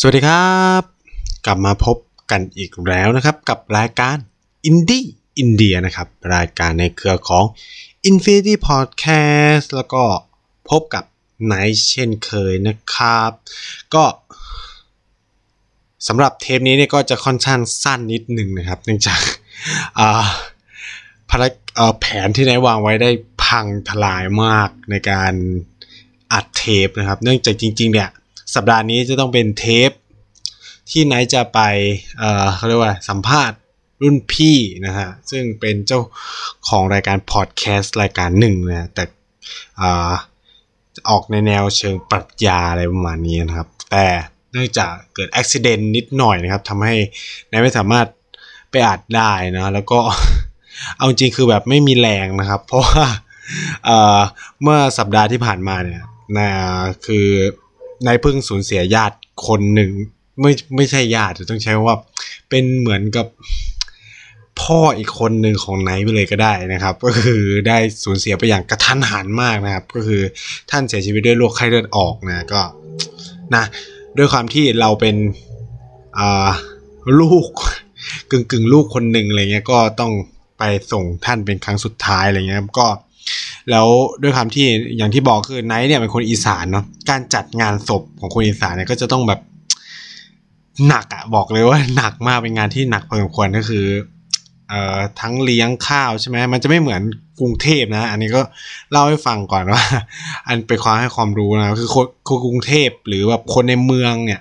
สวัสดีครับ กลับมาพบกันอีกแล้วนะครับ กับรายการ Indie India นะครับ รายการในเครือของ Infinity Podcast แล้วก็พบกับไนท์เช่นเคยนะครับ ก็สำหรับเทปนี้เนี่ยก็จะค่อนข้างสั้นนิดหนึ่งนะครับ เนื่องจากอ่าภารแผนที่ไนท์วางไว้ได้พังทลายมากในการอัดเทปนะครับ เนื่องจากจริง ๆ เนี่ย สัปดาห์นี้จะต้องเป็นเทป ที่ไนท์จะไปเอ่อเขาเรียกว่าสัมภาษณ์รุ่นพี่นะฮะ ซึ่งเป็นเจ้าของรายการพอดแคสต์รายการหนึ่งนะแต่อ่าออกในแนวเชิงปรัชญาอะไรประมาณนี้นะครับ แต่เนื่องจากเกิดอุบิเหตุนิดหน่อยนะครับทำให้ไนไม่สามารถไปอัดได้นะแล้วก็เอาจริงคือแบบไม่มีแรงนะครับ เพราะว่าเอ่อเมื่อสัปดาห์ที่ผ่านมาเนี่ยนะคือ นายเพิ่งสูญเสียญาติคนหนึ่ง ไม่ไม่ใช่ญาติแต่ต้องใช้ว่า เป็นเหมือนกับพ่ออีกคนหนึ่งของไนท์ไปเลยก็ได้นะครับ ก็คือได้สูญเสียไปอย่างกระทันหันมากนะครับ ก็คือท่านเสียชีวิตด้วยโรคไข้เลือดออกนะก็นะด้วยความที่เราเป็นลูกกึ่งกึ่งๆลูกคนหนึ่งอะไรเงี้ยก็ต้องไปส่งท่านเป็นครั้งสุดท้ายอะไรเงี้ยก็ แล้วด้วยความที่อย่างที่บอกคือไนท์เนี่ยเป็นคนอีสานเนาะการจัดงานศพของคนอีสานเนี่ยก็จะต้องแบบหนักอะบอกเลยว่าหนักมากเป็นงานที่หนักพอสมควรก็คือเอ่อทั้งเลี้ยงข้าวใช่ไหมมันจะไม่เหมือนกรุงเทพนะ อันนี้ก็เล่าให้ฟังก่อนว่า อันเป็นความให้ความรู้นะคือคนคนกรุงเทพหรือแบบคนในเมืองเนี่ย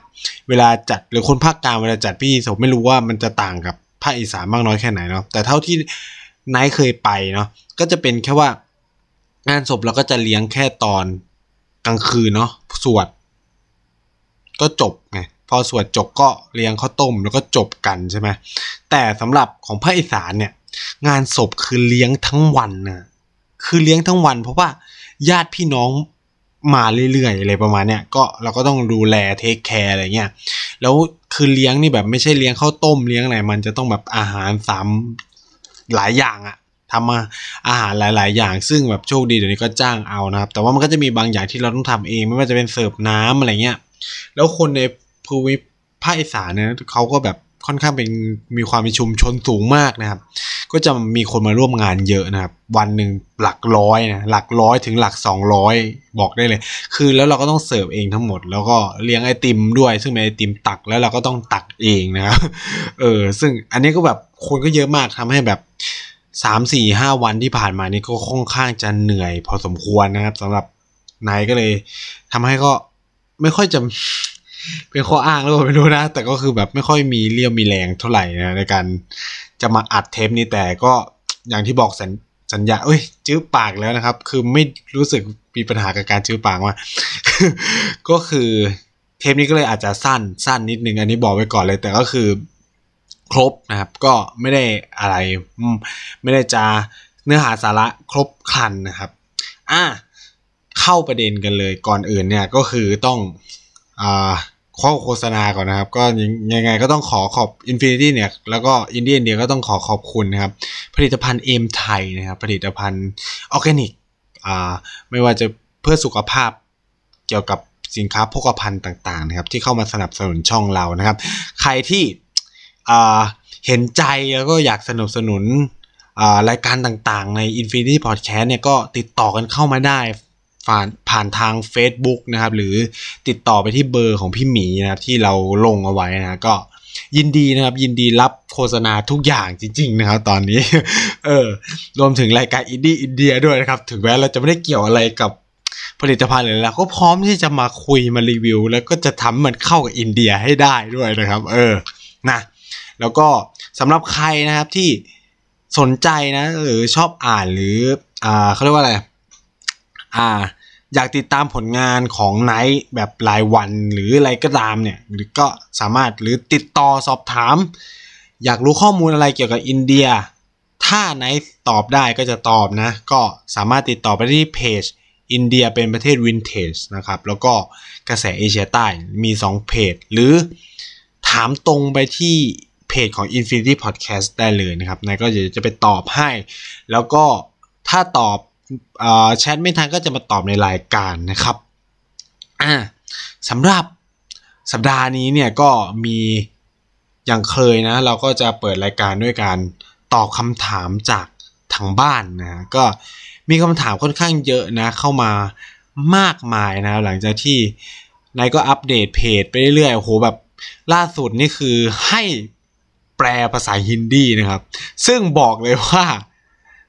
เวลาจัดหรือคนภาคกลางเวลาจัดพิธีศพไม่รู้ว่ามันจะต่างกับภาคอีสานมากน้อยแค่ไหนเนาะแต่เท่าที่ไนท์เคยไปเนาะก็จะเป็นแค่ว่า งานศพเราก็จะเลี้ยงแค่ตอนกลางคืนเนาะสวด ก็จบไงพอสวดจบก็เลี้ยงข้าวต้มแล้วก็จบกันใช่ไหมแต่สำหรับของภาคอีสานเนี่ย งานศพคือเลี้ยงทั้งวันนะคือเลี้ยงทั้งวัน เพราะว่าญาติพี่น้องมาเรื่อยๆอะไรประมาณเนี้ยก็เราก็ต้องดูแลเทคแคร์อะไรเงี้ยแล้วคือเลี้ยงนี่แบบไม่ใช่เลี้ยงข้าวต้มเลี้ยงอะไรมันจะต้องแบบอาหารสามหลายอย่างอะ ทำมาอาหารหลาย ๆ อย่าง ซึ่งแบบโชคดีเดี๋ยวนี้ก็จ้างเอานะครับ แต่ว่ามันก็จะมีบางอย่างที่เราต้องทำเองไม่ว่าจะเป็นเสิร์ฟน้ำอะไรเงี้ยแล้วคนในภูมิภาคอีสานเนี่ยเขาก็แบบค่อนข้างเป็นมีความเป็นชุมชนสูงมากนะครับ ก็จะมีคนมาร่วมงานเยอะนะครับ วันหนึ่งหลักร้อยนะหลักร้อยถึงหลักสองร้อยบอกได้เลย คือแล้วเราก็ต้องเสิร์ฟเองทั้งหมด แล้วก็เลี้ยงไอติมด้วย ซึ่งเป็นไอติมตักแล้วเราก็ต้องตักเองนะครับเออซึ่งอันนี้ก็แบบคนก็เยอะมากทำให้แบบ สามสี่ห้าวันที่ผ่านมานี่ก็ค่อนข้างจะเหนื่อยพอสมควรนะครับสำหรับนายก็เลยทำให้ก็ไม่ค่อยจะเป็นข้ออ้างแล้วก็ไม่รู้นะ แต่ก็คือแบบไม่ค่อยมีเรี่ยวมีแรงเท่าไหร่นะในการจะมาอัดเทปนี้แต่ก็อย่างที่บอกสัญสัญญาเอ้ยจื้อปากแล้วนะครับ คือไม่รู้สึกมีปัญหากับการจื้อปากว่าก็คือเทปนี้ก็เลยอาจจะสั้นสั้นนิดนึงอันนี้บอกไว้ก่อนเลย แต่ก็คือ ครบนะครับ ก็ไม่ได้อะไรไม่ได้จะเนื้อหาสาระครบครันนะครับอะเข้าประเด็นกันเลยก่อนอื่นเนี่ยก็คือต้องอ่าข้อโฆษณาก่อนนะครับ ก็ยังไงก็ต้องขอขอบ Infinity เนี่ย แล้วก็ Indie India ก็ต้องขอขอบคุณนะครับ ผลิตภัณฑ์เอมไทยนะครับ ผลิตภัณฑ์ออร์แกนิกอ่าไม่ว่าจะเพื่อสุขภาพเกี่ยวกับสินค้าโภคภัณฑ์ต่างๆนะครับ ที่เข้ามาสนับสนุนช่องเรานะครับ ใครที่ เห็นใจแล้วก็อยากสนับสนุนรายการต่างๆ ใน Infinity Podcast เนี่ยก็ติดต่อกันเข้ามาได้ผ่านผ่านทาง Facebook นะครับ หรือติดต่อไปที่เบอร์ของพี่หมีนะครับที่เราลงเอาไว้นะก็ยินดีนะครับ ยินดีรับโฆษณาทุกอย่างจริง ๆ นะครับ ตอนนี้ เออ รวมถึงรายการอินดี้อินเดียด้วยนะครับ ถึงแม้เราจะไม่ได้เกี่ยวอะไรกับผลิตภัณฑ์เลยเรก็พร้อมที่จะมาคุยมารีวิว แล้วก็จะทำมันเข้ากับอินเดียให้ได้ด้วยนะครับ เออ นะ แล้วก็สำหรับใครนะครับที่สนใจนะ หรือชอบอ่านหรืออ่าเขาเรียกว่าอะไรอ่าอยากติดตามผลงานของไนท์แบบรายวันหรืออะไรก็ตามเนี่ยหรือก็สามารถหรือติดต่อสอบถาม อยากรู้ข้อมูลอะไรเกี่ยวกับอินเดีย ถ้าไนท์ตอบได้ก็จะตอบนะ ก็สามารถติดต่อไปที่เพจอินเดียเป็นประเทศวินเทจนะครับ แล้วก็กระแสเอเชียใต้มี 2 เพจ หรือถามตรงไปที่ เพจของ Infinity Podcast ได้เลยนะครับไนท์ก็จะไปตอบให้ แล้วก็ถ้าตอบอแชทไม่ทันก็จะมาตอบในรายการนะครับอ่าสำหรับสัปดาห์นี้เนี่ยก็มีอย่างเคยนะ เราก็จะเปิดรายการด้วยการตอบคำถามจากทางบ้านนะก็มีคำถามค่อนข้างเยอะนะ เข้ามามากมายนะ หลังจากที่นายก็อัปเดตเพจไปเรื่อยๆโอ้โหแบบล่าสุดนี่คือให้ แปลภาษาฮินดีนะครับ ซึ่งบอกเลยว่า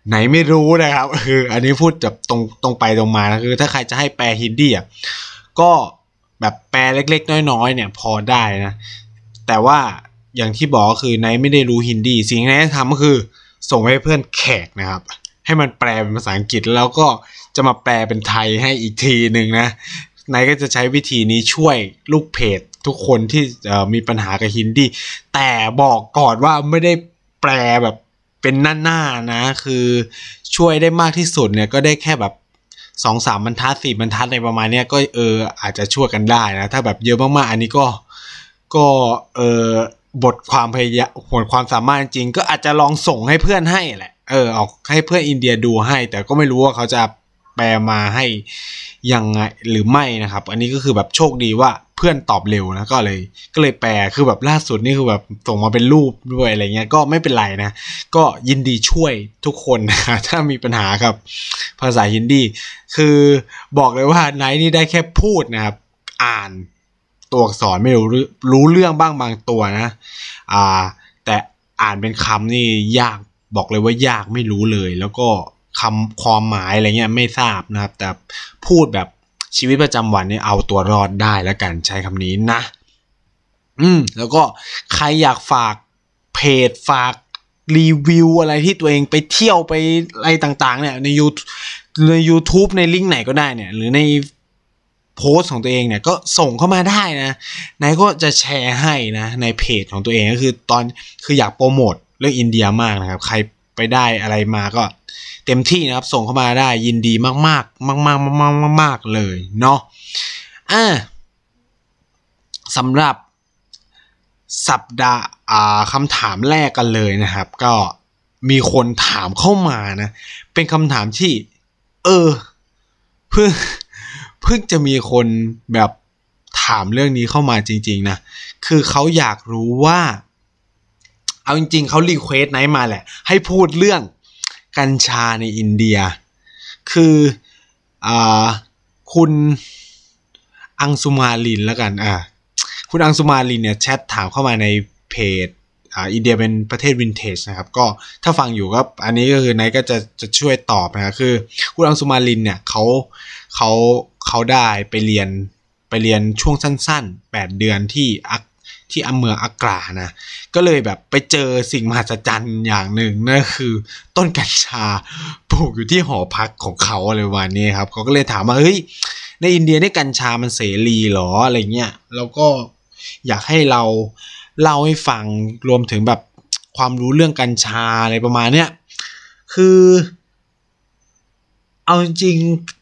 ไหนไม่รู้นะครับ คืออันนี้พูดแบบตรงตรงไปตรงมานะคือ ถ้าใครจะให้แปลฮินดีอะก็แบบแปลเล็ก ๆ น้อย ๆ เนี่ยพอได้นะ แต่ว่าอย่างที่บอกก็คือไนไม่ได้รู้ฮินดี สิ่งที่ไนทำก็คือส่งให้เพื่อนแขกนะครับ ให้มันแปลเป็นภาษาอังกฤษแล้วก็จะมาแปลเป็นไทยให้อีกทีหนึ่งนะไนก็จะใช้วิธีนี้ช่วยลูกเพจ ทุกคนที่มีปัญหากับฮินดี แต่บอกก่อนว่าไม่ได้แปลแบบเป็นหน้าๆนะ คือช่วยได้มากที่สุดเนี่ยก็ได้แค่แบบสองสามบรรทัดสี่บรรทัดในประมาณเนี้ยก็เอออาจจะช่วยกันได้นะ ถ้าแบบเยอะมากๆ อันนี้ก็ก็เออบทความพยายามผลความสามารถจริง ก็อาจจะลองส่งให้เพื่อนให้แหละเออออกให้เพื่อนอินเดียดูให้ แต่ก็ไม่รู้ว่าเขาจะ แปลมาให้ยังไงหรือไม่นะครับ อันนี้ก็คือแบบโชคดีว่าเพื่อนตอบเร็วนะก็เลย ก็เลยแปลคือแบบล่าสุดนี่คือแบบส่งมาเป็นรูปด้วยอะไรเงี้ยก็ไม่เป็นไรนะ ก็ยินดีช่วยทุกคนนะถ้ามีปัญหากับภาษาฮินดี คือบอกเลยว่าไนท์นี่ได้แค่พูดนะครับ อ่านตัวอักษรไม่รู้รู้เรื่องบ้างบางตัวนะอ่าแต่อ่านเป็นคำนี่ยากบอกเลยว่ายากไม่รู้เลย แล้วก็ คำความหมายอะไรเงี้ยไม่ทราบนะครับ แต่พูดแบบชีวิตประจำวันนี่เอาตัวรอดได้แล้วกันใช้คำนี้นะ อืม แล้วก็ใครอยากฝากเพจฝากรีวิวอะไรที่ตัวเองไปเที่ยวไปอะไรต่างๆ เนี่ย ในยูใน YouTube ในลิงก์ไหนก็ได้เนี่ย หรือในโพสของตัวเองเนี่ยก็ส่งเข้ามาได้นะนายก็จะแชร์ให้นะ ในเพจของตัวเองก็คือตอนคืออยากโปรโมทเรื่องอินเดียมากนะครับ ใครไปได้อะไรมาก็ เต็มที่นะครับ ส่งเข้ามาได้ยินดีมากๆ มากๆมากๆมากๆมากเลยเนาะอ่าสำหรับสัปดาห์อ่าคำถามแรกกันเลยนะครับ ก็มีคนถามเข้ามานะ เป็นคำถามที่ เออ เพิ่งเพิ่งจะมีคนแบบถามเรื่องนี้เข้ามาจริง ๆ นะ คือเขาอยากรู้ว่า เอาจริง ๆเขา request ไนท์มาแหละ ให้พูดเรื่อง กัญชาในอินเดีย คือคุณอังสุมาลินแล้วกันอ่าคุณอังสุมาลินเนี่ยแชทถามเข้ามาในเพจอ่าอินเดียเป็นประเทศวินเทจนะครับก็ถ้าฟังอยู่ก็อันนี้ก็คือไนท์ก็จะจะช่วยตอบนะครับคือคุณอังสุมาลินเนี่ยเขาเขาเขาได้ไปเรียนไปเรียนช่วงสั้นๆ 8 เดือนที่อัก ที่อเมืองอากรานะ ก็เลยแบบไปเจอสิ่งมหัศจรรย์อย่างหนึ่งนั่นคือ ต้นกัญชาปลูกอยู่ที่หอพักของเขาอะไรวันนี้ครับเขาก็เลยถามว่าเฮ้ยในอินเดียได้กัญชามันเสรีหรออะไรเงี้ยแล้วก็อยากให้เราเล่าให้ฟังรวมถึงแบบความรู้เรื่องกัญชาอะไรประมาณเนี้ยคือ เอาจริง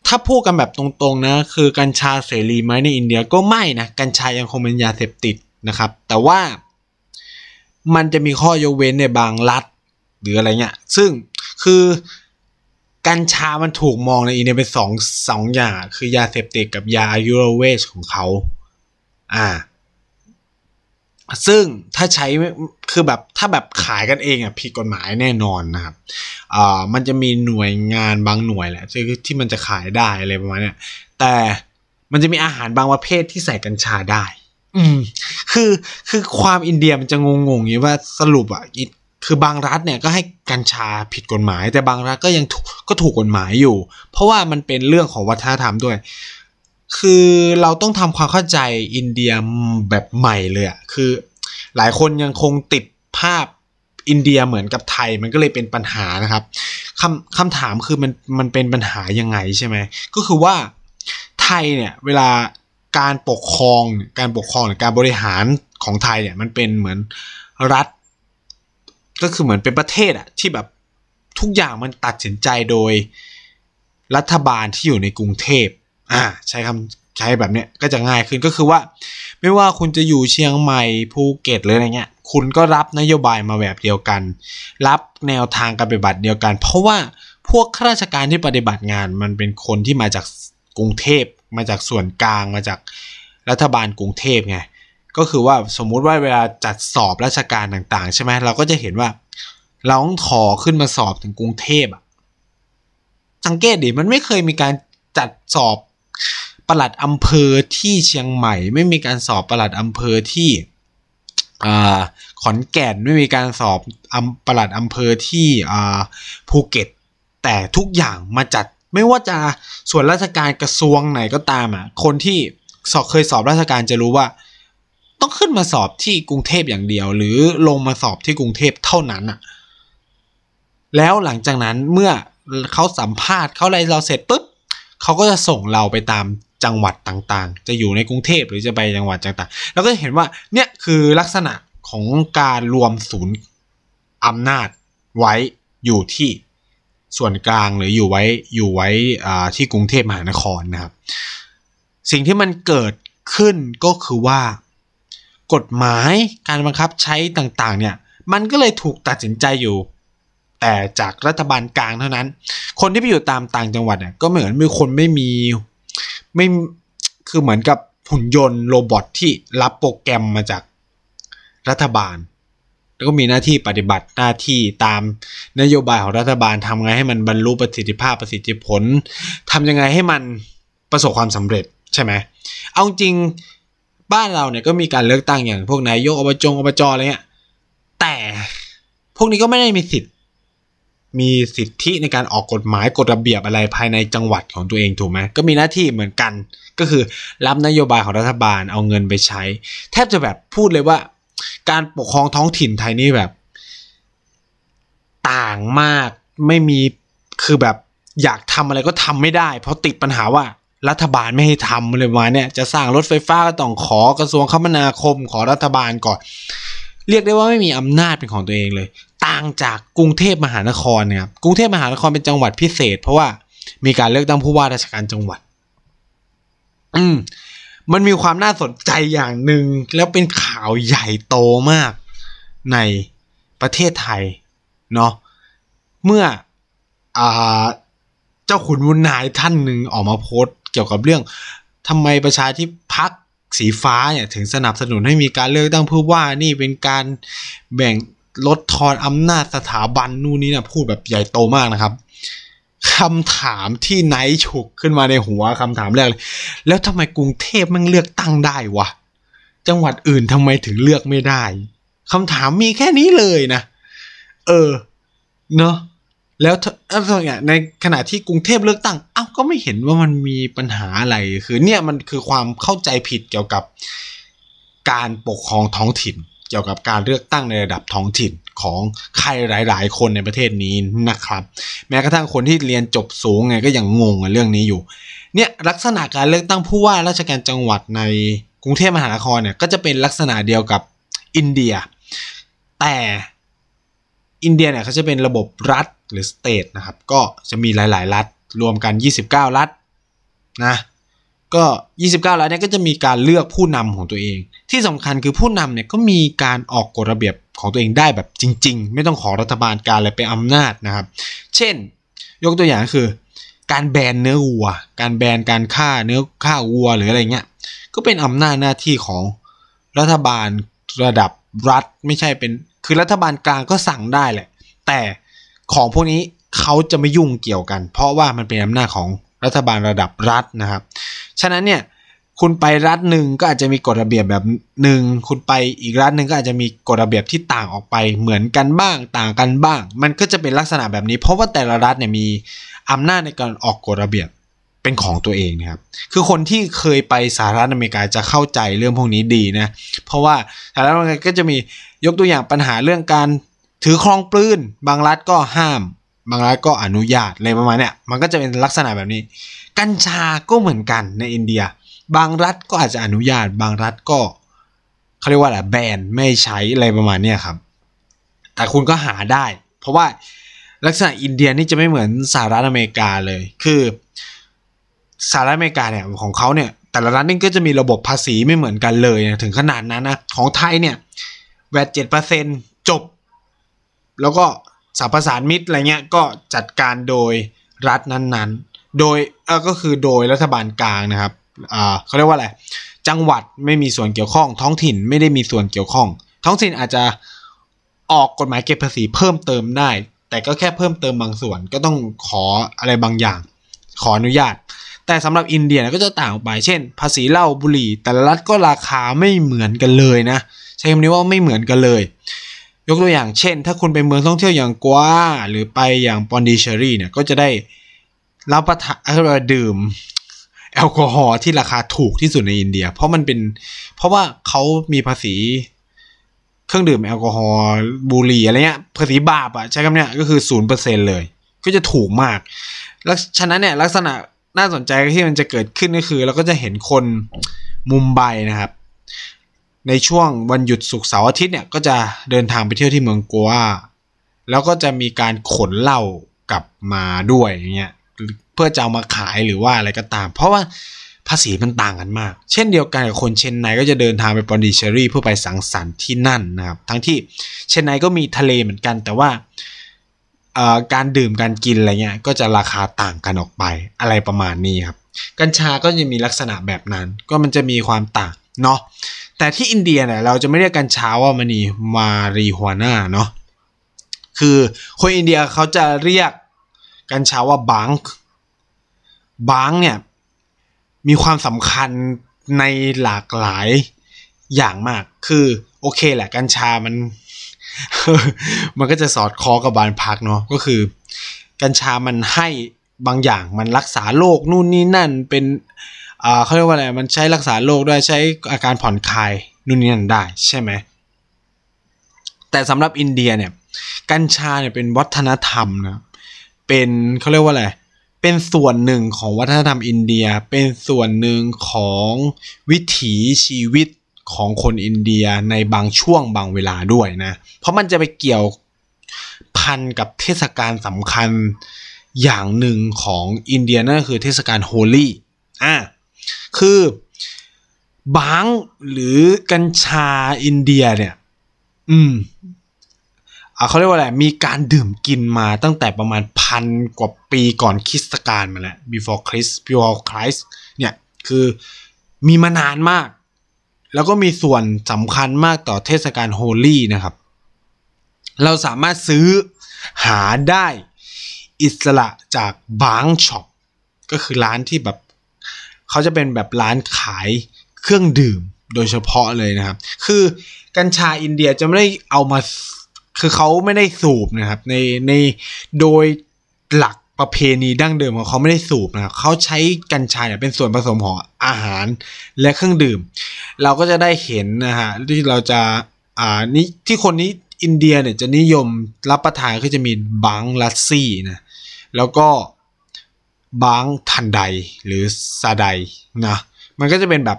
ถ้าพูดกันแบบตรงๆนะ คือกัญชาเสรีไหมในอินเดียก็ไม่นะ กัญชายังคงเป็นยาเสพติด นะครับ แต่ว่ามันจะมีข้อยกเว้นในบางรัฐหรืออะไรเงี้ย ซึ่งคือกัญชามันถูกมองในอินเดียเป็นสองสองอย่าง คือยาเสพติดกับยาอายุรเวชของเขา อ่า ซึ่งถ้าใช้คือแบบถ้าแบบขายกันเองอะผิดกฎหมายแน่นอนนะครับอ่ามันจะมีหน่วยงานบางหน่วยแหละที่ที่มันจะขายได้อะไรประมาณเนี้ยแต่มันจะมีอาหารบางประเภทที่ใส่กัญชาได้ อืม คือคือความอินเดียมันจะงงๆอย่างว่าสรุปอะคือบางรัฐเนี่ยก็ให้กัญชาผิดกฎหมาย แต่บางรัฐก็ยังก็ถูกกฎหมายอยู่ เพราะว่ามันเป็นเรื่องของวัฒนธรรมด้วย คือเราต้องทำความเข้าใจอินเดียแบบใหม่เลยอะคือ หลายคนยังคงติดภาพอินเดียเหมือนกับไทยมันก็เลยเป็นปัญหานะครับคำคำถามคือมันมันเป็นปัญหายังไงใช่ไหมก็คือว่าไทยเนี่ยเวลา การปกครองการปกครองหรือการบริหารของไทยเนี่ยมันเป็นเหมือนรัฐ ก็คือเหมือนเป็นประเทศอะที่แบบทุกอย่างมันตัดสินใจโดยรัฐบาลที่อยู่ในกรุงเทพอ่าใช้คำใช้แบบเนี้ยก็จะง่ายขึ้นก็คือว่า ไม่ว่าคุณจะอยู่เชียงใหม่ภูเก็ตหรืออะไรเงี้ยคุณก็รับนโยบายมาแบบเดียวกัน รับแนวทางการปฏิบัติเดียวกัน เพราะว่าพวกข้าราชการที่ปฏิบัติงานมันเป็นคนที่มาจากกรุงเทพ มาจากส่วนกลางมาจากรัฐบาลกรุงเทพไงก็คือว่าสมมุติว่าเวลาจัดสอบราชการต่างๆ ใช่ไหมเราก็จะเห็นว่า เราต้องขอขึ้นมาสอบถึงกรุงเทพอะสังเกตดิมันไม่เคยมีการจัดสอบประหลัดอำเภอที่เชียงใหม่ ไม่มีการสอบประหลัดอำเภอที่ขอนแก่นไม่มีการสอบอำปลัดอำเภอที่ภูเก็ต แต่ทุกอย่างมาจัด ไม่ว่าจะส่วนราชการกระทรวงไหนก็ตามอะคนที่สอบเคยสอบราชการจะรู้ว่า ต้องขึ้นมาสอบที่กรุงเทพอย่างเดียว หรือลงมาสอบที่กรุงเทพเท่านั้นอะแล้วหลังจากนั้นเมื่อเขาสัมภาษณ์เขาอะไรเราเสร็จปุ๊บเขาก็จะส่งเราไปตามจังหวัดต่างๆ จะอยู่ในกรุงเทพหรือจะไปจังหวัดต่างๆ แล้วก็เห็นว่าเนี่ยคือลักษณะของการรวมศูนย์อำนาจไว้อยู่ที่ ส่วนกลางหรืออยู่ไว้อยู่ไว้ที่กรุงเทพมหานครนะครับ สิ่งที่มันเกิดขึ้นก็คือว่า กฎหมายการบังคับใช้ต่างๆ เนี่ยมันก็เลยถูกตัดสินใจอยู่ แต่จากรัฐบาลกลางเท่านั้น คนที่ไปอยู่ตามต่างจังหวัดเนี่ยก็เหมือนมีคนไม่มีไม่คือเหมือนกับหุ่นยนต์โรบอทที่รับโปรแกรมมาจากรัฐบาล แล้วก็มีหน้าที่ปฏิบัติหน้าที่ตามนโยบายของรัฐบาลทำไงให้มันบรรลุประสิทธิภาพประสิทธิผลทำยังไงให้มันประสบความสำเร็จใช่ไหมเอาจริงบ้านเราเนี่ยก็มีการเลือกตั้งอย่างพวกนายกอบจงอบจอะไรเงี้ยแต่พวกนี้ก็ไม่ได้มีสิทธิ์ มีสิทธิในการออกกฎหมายกฎระเบียบอะไรภายในจังหวัดของตัวเองถูกไหมก็มีหน้าที่เหมือนกัน ก็คือรับนโยบายของรัฐบาลเอาเงินไปใช้ แทบจะแบบพูดเลยว่า การปกครองท้องถิ่นไทยนี่แบบ ต่างมากไม่มีคือแบบอยากทำอะไรก็ทำไม่ได้ เพราะติดปัญหาว่ารัฐบาลไม่ให้ทำเลยมาเนี่ยจะสร้างรถไฟฟ้าก็ต้องขอกระทรวงคมนาคมขอรัฐบาลก่อน เรียกได้ว่าไม่มีอำนาจเป็นของตัวเองเลย ต่างจากกรุงเทพมหานครเนี่ยครับกรุงเทพมหานครเป็นจังหวัดพิเศษ เพราะว่ามีการเลือกตั้งผู้ว่าราชการจังหวัด อืม มันมีความน่าสนใจอย่างหนึ่งแล้วเป็นข่าวใหญ่โตมากในประเทศไทยเนาะเมื่ออเจ้าขุนวุนนายท่านหนึ่งออกมาโพสต์เกี่ยวกับเรื่องทำไมประชาธิปัตย์สีฟ้าเนี่ยถึงสนับสนุนให้มีการเลือกตั้งผู้ว่านี่เป็นการแบ่งลดทอนอำนาจสถาบันนู่นนี่นะพูดแบบใหญ่โตมากนะครับ คำถามที่ไนท์ฉุกขึ้นมาในหัวคำถามแรกเลย แล้วทำไมกรุงเทพมันเลือกตั้งได้วะ จังหวัดอื่นทำไมถึงเลือกไม่ได้คำถามมีแค่นี้เลยนะ เออ เนาะแล้วเนี่ยในขณะที่กรุงเทพเลือกตั้งอ้าวก็ไม่เห็นว่ามันมีปัญหาอะไร คือเนี่ยมันคือความเข้าใจผิดเกี่ยวกับการปกครองท้องถิ่น เกี่ยวกับการเลือกตั้งในระดับท้องถิ่น ของใครหลาย ๆ คนในประเทศนี้นะครับ แม้กระทั่งคนที่เรียนจบสูงไงก็ยังงงกับเรื่องนี้อยู่ เนี่ยลักษณะการเลือกตั้งผู้ว่าราชการจังหวัดในกรุงเทพมหานครเนี่ยก็จะเป็นลักษณะเดียวกับอินเดีย แต่อินเดียเนี่ยเขาจะเป็นระบบรัฐหรือ state นะครับก็จะมีหลาย ๆ รัฐรวมกัน 29 รัฐนะก็ 29แล้วเนี่ยก็จะมีการเลือกผู้นำของตัวเอง ที่สำคัญคือผู้นำเนี่ยก็มีการออกกฎระเบียบ ของตัวเองได้แบบจริง ๆ ไม่ต้องขอรัฐบาลกลางอะไรเป็นอำนาจนะครับ เช่น ยกตัวอย่างคือ การแบนเนื้อวัว การแบนการฆ่าเนื้อฆ่าวัวหรืออะไรเงี้ยก็เป็นอำนาจหน้าที่ของรัฐบาลระดับรัฐไม่ใช่เป็นคือรัฐบาลกลางก็สั่งได้แหละ แต่ของพวกนี้เขาจะไม่ยุ่งเกี่ยวกัน เพราะว่ามันเป็นอำนาจของรัฐบาลระดับรัฐนะครับ ฉะนั้นเนี่ย คุณไปรัฐหนึ่งก็อาจจะมีกฎระเบียบแบบหนึ่งคุณไปอีกรัฐหนึ่งก็อาจจะมีกฎระเบียบที่ต่างออกไปเหมือนกันบ้าง ต่างกันบ้าง มันก็จะเป็นลักษณะแบบนี้ เพราะว่าแต่ละรัฐเนี่ยมีอำนาจในการออกกฎระเบียบเป็นของตัวเองนะครับ คือคนที่เคยไปสหรัฐอเมริกาจะเข้าใจเรื่องพวกนี้ดีนะ เพราะว่าสหรัฐอเมริกาก็จะมียกตัวอย่างปัญหาเรื่องการถือครองปืนบางรัฐก็ห้าม บางรัฐก็อนุญาตอะไรประมาณเนี้ยมันก็จะเป็นลักษณะแบบนี้ กัญชาก็เหมือนกันในอินเดีย บางรัฐก็อาจจะอนุญาต บางรัฐก็เขาเรียกว่าอะไรแบนไม่ใช้อะไรประมาณนี้ครับ แต่คุณก็หาได้ เพราะว่าลักษณะอินเดียนี่จะไม่เหมือนสหรัฐอเมริกาเลย คือสหรัฐอเมริกาเนี่ยของเขาเนี่ยแต่ละรัฐนี่ก็จะมีระบบภาษีไม่เหมือนกันเลยนะถึงขนาดนั้นนะของไทยเนี่ยแวดเจ็ดเปอร์เซ็นจบ แล้วก็สรรพสานมิตรอะไรเงี้ยก็จัดการโดยรัฐนั้นๆ โดยเออก็คือโดยรัฐบาลกลางนะครับ อ่าเขาเรียกว่าอะไรจังหวัดไม่มีส่วนเกี่ยวข้อง ท้องถิ่นไม่ได้มีส่วนเกี่ยวข้อง ท้องถิ่นอาจจะออกกฎหมายเก็บภาษีเพิ่มเติมได้ แต่ก็แค่เพิ่มเติมบางส่วนก็ต้องขออะไรบางอย่าง ขออนุญาต แต่สำหรับอินเดียก็จะต่างออกไป เช่น ภาษีเหล้าบุหรี่ แต่ละรัฐก็ราคาไม่เหมือนกันเลยนะ ใช้คำนี้ว่าไม่เหมือนกันเลย ยกตัวอย่างเช่น ถ้าคุณไปเมืองท่องเที่ยวอย่างกัวหรือไปอย่างปอนดิเชอรี่เนี่ยก็จะได้รับประทานดื่ม แอลกอฮอล์ที่ราคาถูกที่สุดในอินเดีย เพราะมันเป็น เพราะว่าเขามีภาษีเครื่องดื่มแอลกอฮอล์บุหรี่อะไรเงี้ยภาษีบาปอะใช้คำเนี้ยก็คือศูนย์เปอร์เซ็นเลย ก็จะถูกมากแล้วฉะนั้นเนี่ยลักษณะน่าสนใจที่มันจะเกิดขึ้นก็คือ เราก็จะเห็นคนมุมไบนะครับ ในช่วงวันหยุดศุกเสาร์อาทิตย์เนี่ยก็จะเดินทางไปเที่ยวที่เมืองกัวแล้วก็จะมีการขนเหล้ากลับมาด้วยอย่างเงี้ย เพื่อจะเอามาขายหรือว่าอะไรก็ตาม เพราะว่าภาษีมันต่างกันมาก เช่นเดียวกันกับคนเชนไนก็จะเดินทางไปปอนดิเชอรี่เพื่อไปสังสรรค์ที่นั่นนะครับ ทั้งที่เชนไนก็มีทะเลเหมือนกันแต่ว่าการดื่มการกินอะไรเงี้ยก็จะราคาต่างกันออกไปอะไรประมาณนี้ครับ กัญชาก็จะมีลักษณะแบบนั้น ก็มันจะมีความต่างเนาะแต่ที่อินเดียเนี่ยเราจะไม่เรียกกัญชาว่ามันี marijuana เนาะคือคนอินเดียเขาจะเรียกกัญชาว่าบัง บังเนี่ยมีความสำคัญในหลากหลายอย่างมาก คือโอเคแหละกัญชามัน มันก็จะสอดคอกับบานพักเนาะก็คือ กัญชามันให้บางอย่างมันรักษาโรคนู่นนี่นั่นเป็นอ่าเขาเรียกว่าอะไรมันใช้รักษาโรคด้วยใช้อาการผ่อนคลายนู่นนี่นั่นได้ใช่ไหมแต่สำหรับอินเดียเนี่ย กัญชาเนี่ยเป็นวัฒนธรรมนะเป็นเขาเรียกว่าอะไร เป็นส่วนหนึ่งของวัฒนธรรมอินเดีย เป็นส่วนหนึ่งของวิถีชีวิตของคนอินเดียในบางช่วงบางเวลาด้วยนะ เพราะมันจะไปเกี่ยวพันกับเทศกาลสำคัญอย่างหนึ่งของอินเดียนั่นคือเทศกาลโฮลี่อะคือbhang หรือกัญชาอินเดียเนี่ย อืม เขาเรียกว่าอะไรมีการดื่มกินมาตั้งแต่ประมาณพันกว่าปีก่อนคริสตกาลมาแล้ว before Christ before Christ เนี่ยคือมีมานานมาก แล้วก็มีส่วนสำคัญมากต่อเทศกาลโฮลี่นะครับ เราสามารถซื้อหาได้อิสระจาก bhang shopก็คือร้านที่แบบเขาจะเป็นแบบร้านขายเครื่องดื่มโดยเฉพาะเลยนะครับ คือกัญชาอินเดียจะไม่ได้เอามา คือเขาไม่ได้สูบนะครับ ในในโดยหลักประเพณีดั้งเดิมของเขาไม่ได้สูบนะครับเขาใช้กัญชาเนี่ยเป็นส่วนผสมของอาหารและเครื่องดื่ม เราก็จะได้เห็นนะฮะที่เราจะอ่านี่ที่คนนี้อินเดียเนี่ยจะนิยมรับประทานก็จะมีบังลัสซี่นะแล้วก็บังทันไดหรือซาไดนะมันก็จะเป็นแบบ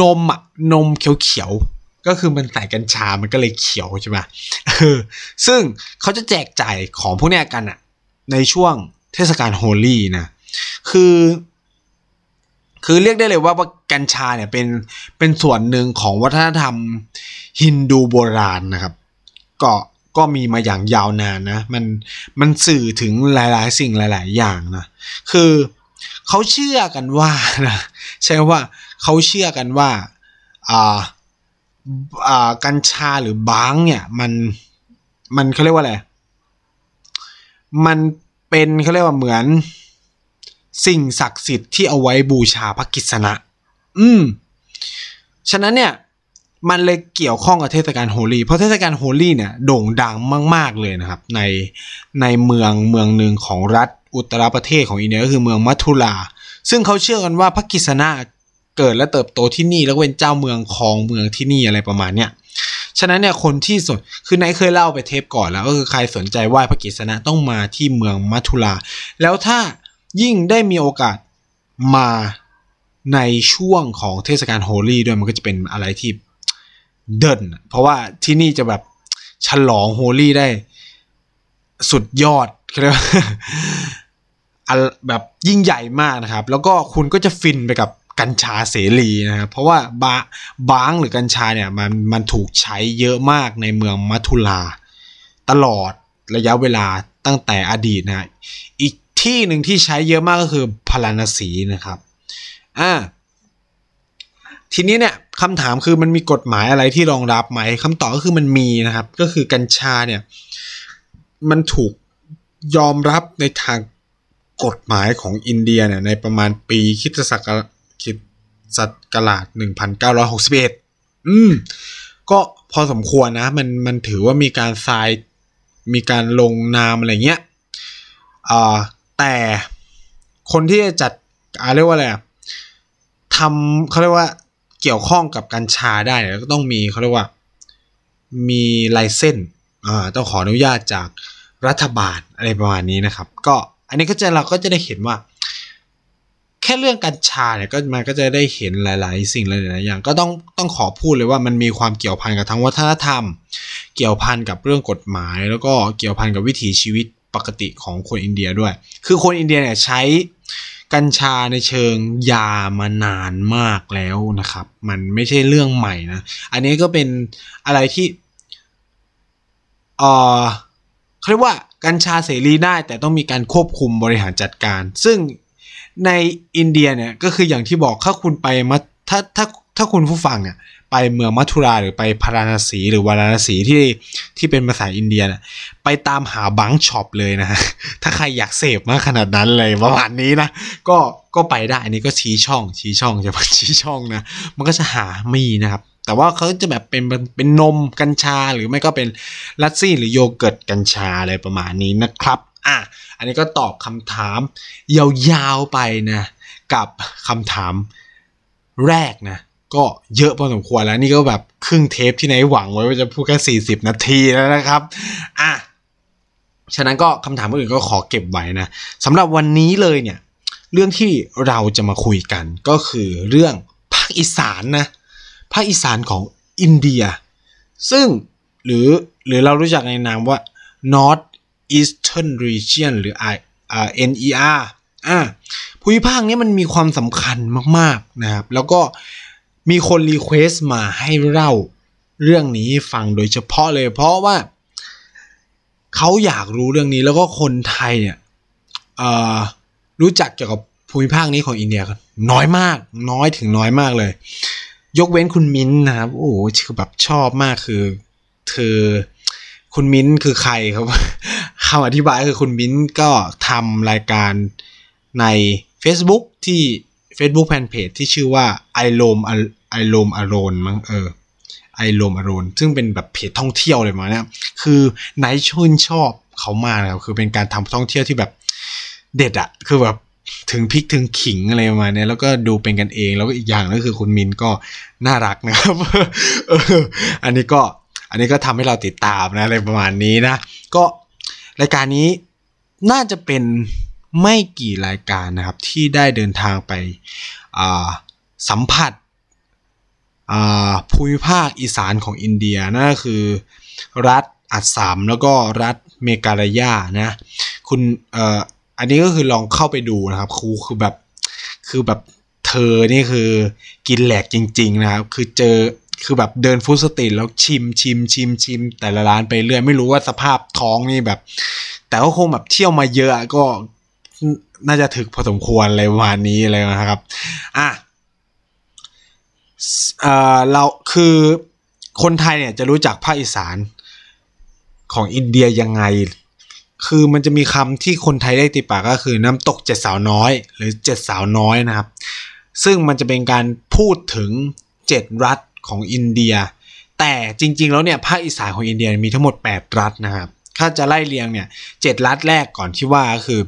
นมอะนมเขียว ก็คือมันใส่กัญชา มันก็เลยเขียวใช่ไหมซึ่งเขาจะแจกจ่ายของพวกนี้กันอะในช่วงเทศกาลโฮลี่นะ คือ คือเรียกได้เลยว่ากัญชาเนี่ยเป็น เป็นส่วนหนึ่งของวัฒนธรรมฮินดูโบราณนะครับ ก็ก็มีมาอย่างยาวนานนะ มัน มันสื่อถึงหลาย ๆ สิ่งหลาย ๆ อย่างนะ คือเขาเชื่อกันว่านะ ใช่ว่าเขาเชื่อกันว่า อ่า กัญชาหรือบางเนี่ยมันมันเขาเรียกว่าอะไร มันเป็นเขาเรียกว่าเหมือน สิ่งศักดิ์สิทธิ์ที่เอาไว้บูชาพระกิษณะ อืม ฉะนั้นเนี่ย มันเลยเกี่ยวข้องกับเทศกาลโฮลีเพราะเทศกาลโฮลีเนี่ยโด่งดังมาก ๆ เลยนะครับ ในในเมืองเมืองหนึ่งของรัฐอุตรประเทศของอินเดียก็คือเมืองมัทุลาซึ่งเขาเชื่อกันว่าพระกิษณะ เกิดและเติบโตที่นี่แล้วเป็นเจ้าเมืองครองเมืองที่นี่อะไรประมาณเนี้ยฉะนั้นเนี่ยคนที่สนคือนเคยเล่าไปเทปก่อนแล้วก็คือใครสนใจไหว้พระกิษณะต้องมาที่เมืองมัทุลา แล้วถ้ายิ่งได้มีโอกาสมาในช่วงของเทศกาลโฮลี่ด้วยมันก็จะเป็นอะไรที่เดินเพราะว่าที่นี่จะแบบฉลองโฮลี่ได้สุดยอดเรียกว่าแบบยิ่งใหญ่มากนะครับ แล้วก็คุณก็จะฟินไปกับ กัญชาเสรีนะครับเพราะว่าบาบางหรือกัญชาเนี่ยมันมันถูกใช้เยอะมากในเมืองมัทุลา ตลอดระยะเวลาตั้งแต่อดีตนะอีกที่หนึ่งที่ใช้เยอะมากก็คือพาราณสีนะครับอ่าทีนี้เนี่ยคำถามคือมันมีกฎหมายอะไรที่รองรับไหมคำตอบก็คือมันมีนะครับ ก็คือกัญชาเนี่ยมันถูกยอมรับในทางกฎหมายของอินเดียเนี่ยในประมาณปีคิศัก คราชคิดศักราช1961 อืม ก็พอสมควรนะ มันมันถือว่ามีการทรายมีการลงนามอะไรเงี้ยอ่าแต่คนที่จะจัดอาเรียกว่าอะไรทำเขาเรียกว่าเกี่ยวข้องกับกัญชาได้เนี่ยก็ต้องมีเขาเรียกว่ามีไลเซนอ่าต้องขออนุญาตจากรัฐบาลอะไรประมาณนี้นะครับ ก็อันนี้ก็จะเราก็จะได้เห็นว่า ค่เรื่องกัญชาเนี่ยก็มันก็จะได้เห็นหลาย ๆ สิ่งหลายๆอย่าง ก็ต้องต้องขอพูดเลยว่ามันมีความเกี่ยวพันกับทั้งวัฒนธรรม เกี่ยวพันกับเรื่องกฎหมาย แล้วก็เกี่ยวพันกับวิถีชีวิตปกติของคนอินเดียด้วย คือคนอินเดียเนี่ยใช้กัญชาในเชิงยามานานมากแล้วนะครับ มันไม่ใช่เรื่องใหม่นะ อันนี้ก็เป็นอะไรที่เออเขาเรียกว่ากัญชาเสรีได้แต่ต้องมีการควบคุมบริหารจัดการ ซึ่ง ในอินเดียเนี่ยก็คืออย่างที่บอกถ้าคุณไปมาถ้าถ้าถ้าคุณผู้ฟังอะไปเมืองมัทุราหรือไปพาราณสีหรือวาราณสีที่ที่เป็นภาษาอินเดียนะไปตามหา bhang shop เลยนะฮะถ้าใครอยากเสพมากขนาดนั้นเลยประมาณนี้นะก็ก็ไปได้อันนี้ก็ชี้ช่องชี้ช่องจะมาชี้ช่องนะมันก็จะหามีนะครับแต่ว่าเขาจะแบบเป็นเป็นนมกัญชาหรือไม่ก็เป็นลัตซี่หรือโยเกิร์ตกัญชาอะไรประมาณนี้นะครับ อะอันนี้ก็ตอบคำถามยาวๆไปนะกับคำถามแรกนะก็เยอะพอสมควรแล้วนี่ก็แบบครึ่งเทปที่ไหนหวังไว้ว่าจะพูดแค่40 นาทีแล้วนะครับอะฉะนั้นก็คำถามอื่นก็ขอเก็บไว้นะสำหรับวันนี้เลยเนี่ยเรื่องที่เราจะมาคุยกันก็คือเรื่องภาคอีสานนะภาคอีสานของอินเดีย ซึ่งหรือหรือเรารู้จักในนามว่า North Eastern Region หรือ I NER อ่าภูมิภาคนี้มันมีความสำคัญมากๆนะครับ แล้วก็มีคนรีเควสต์มาให้เล่าเรื่องนี้ฟังโดยเฉพาะเลย เพราะว่าเขาอยากรู้เรื่องนี้แล้วก็คนไทยเนี่ยรู้จักเกี่ยวกับภูมิภาคนี้ของอินเดียน้อยมาก น้อยถึงน้อยมากเลย ยกเว้นคุณมิ้นนะครับ โอ้โหคือแบบชอบมากคือ เธอ คุณมิ้นคือใครครับคำอธิบายคือคุณมิ้นก็ทำรายการใน Facebook ที่ Facebook Fanpage ที่ชื่อว่าไอโลมไอโลมอารอนมั้งเออไอโลมอารอนซึ่งเป็นแบบเพจท่องเที่ยวเลยมาเนี่ยคือไนชื่นชอบเขามากนะครับคือเป็นการทำท่องเที่ยวที่แบบเด็ดอะคือแบบถึงพริกถึงขิงอะไรประมาณนี้แล้วก็ดูเป็นกันเองแล้วก็อีกอย่างก็คือคุณมินก็น่ารักนะครับอันนี้ก็ อันนี้ก็ทำให้เราติดตามนะอะไรประมาณนี้นะ ก็รายการนี้น่าจะเป็นไม่กี่รายการนะครับ ที่ได้เดินทางไปสัมผัสภูมิภาคอีสานของอินเดียนั่นก็คือรัฐอัสสัมแล้วก็รัฐเมกาลายานะคุณอ่ออันนี้ก็คือลองเข้าไปดูนะครับครูคือแบบคือแบบเธอนี่คือกินแหลกจริง ๆ นะครับ คือเจอ คือแบบเดิน food street แล้วชิมชิมชิมชิมแต่ละร้านไปเรื่อยไม่รู้ว่าสภาพท้องนี่แบบ แต่ก็คงแบบเที่ยวมาเยอะก็น่าจะถึกพอสมควรอะไรประมาณนี้เลยนะครับ อะเอ่อเราคือคนไทยเนี่ยจะรู้จักภาคอีสานของอินเดียยังไง คือมันจะมีคำที่คนไทยได้ติดปากก็คือน้ำตกเจ็ดสาวน้อย หรือเจ็ดสาวน้อยนะครับ ซึ่งมันจะเป็นการพูดถึงเจ็ดรัฐ ของอินเดีย แต่จริง ๆ แล้วเนี่ยภาคอีสานของอินเดียมีทั้งหมด 8 รัฐนะครับถ้าจะไล่เรียงเนี่ยเจ็ดรัฐแรกก่อนที่ว่าก็คือ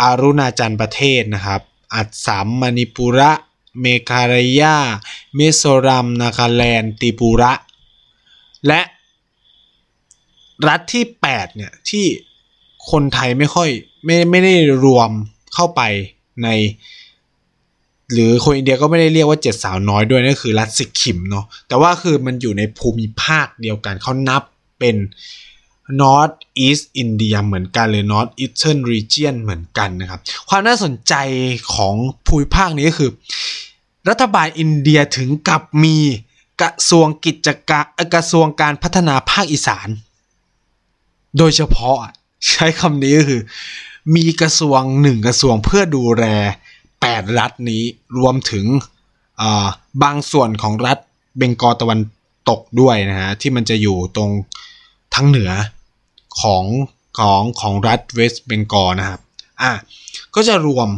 อารุณาจันประเทศนะครับ อัสสัมมณิปุระเมคารยาเมโซรัมนาคาแลนติปุระ และรัฐที่ 8 เนี่ย ที่คนไทยไม่ค่อยไม่ไม่ได้รวมเข้าไปใน หรือคนอินเดียก็ไม่ได้เรียกว่าเจ็ดสาวน้อยด้วยนั่นคือรัฐสิกิมเนาะแต่ว่าคือมันอยู่ในภูมิภาคเดียวกันเขานับเป็น North East India เหมือนกันเลย North Eastern Region เหมือนกันนะครับ ความน่าสนใจของภูมิภาคนี้ก็คือ รัฐบาลอินเดียถึงกับมีกระทรวงกิจการกระทรวงการพัฒนาภาคอีสาน โดยเฉพาะใช้คำนี้ก็คือ มีกระทรวงหนึ่งกระทรวงเพื่อดูแล 8 รัฐนี้รวมถึงบางส่วนของรัฐเบงกอลตะวันตกด้วยนะฮะที่มันจะอยู่ตรงทั้งเหนือของของของรัฐเวสต์เบงกอลนะครับอะก็จะรวม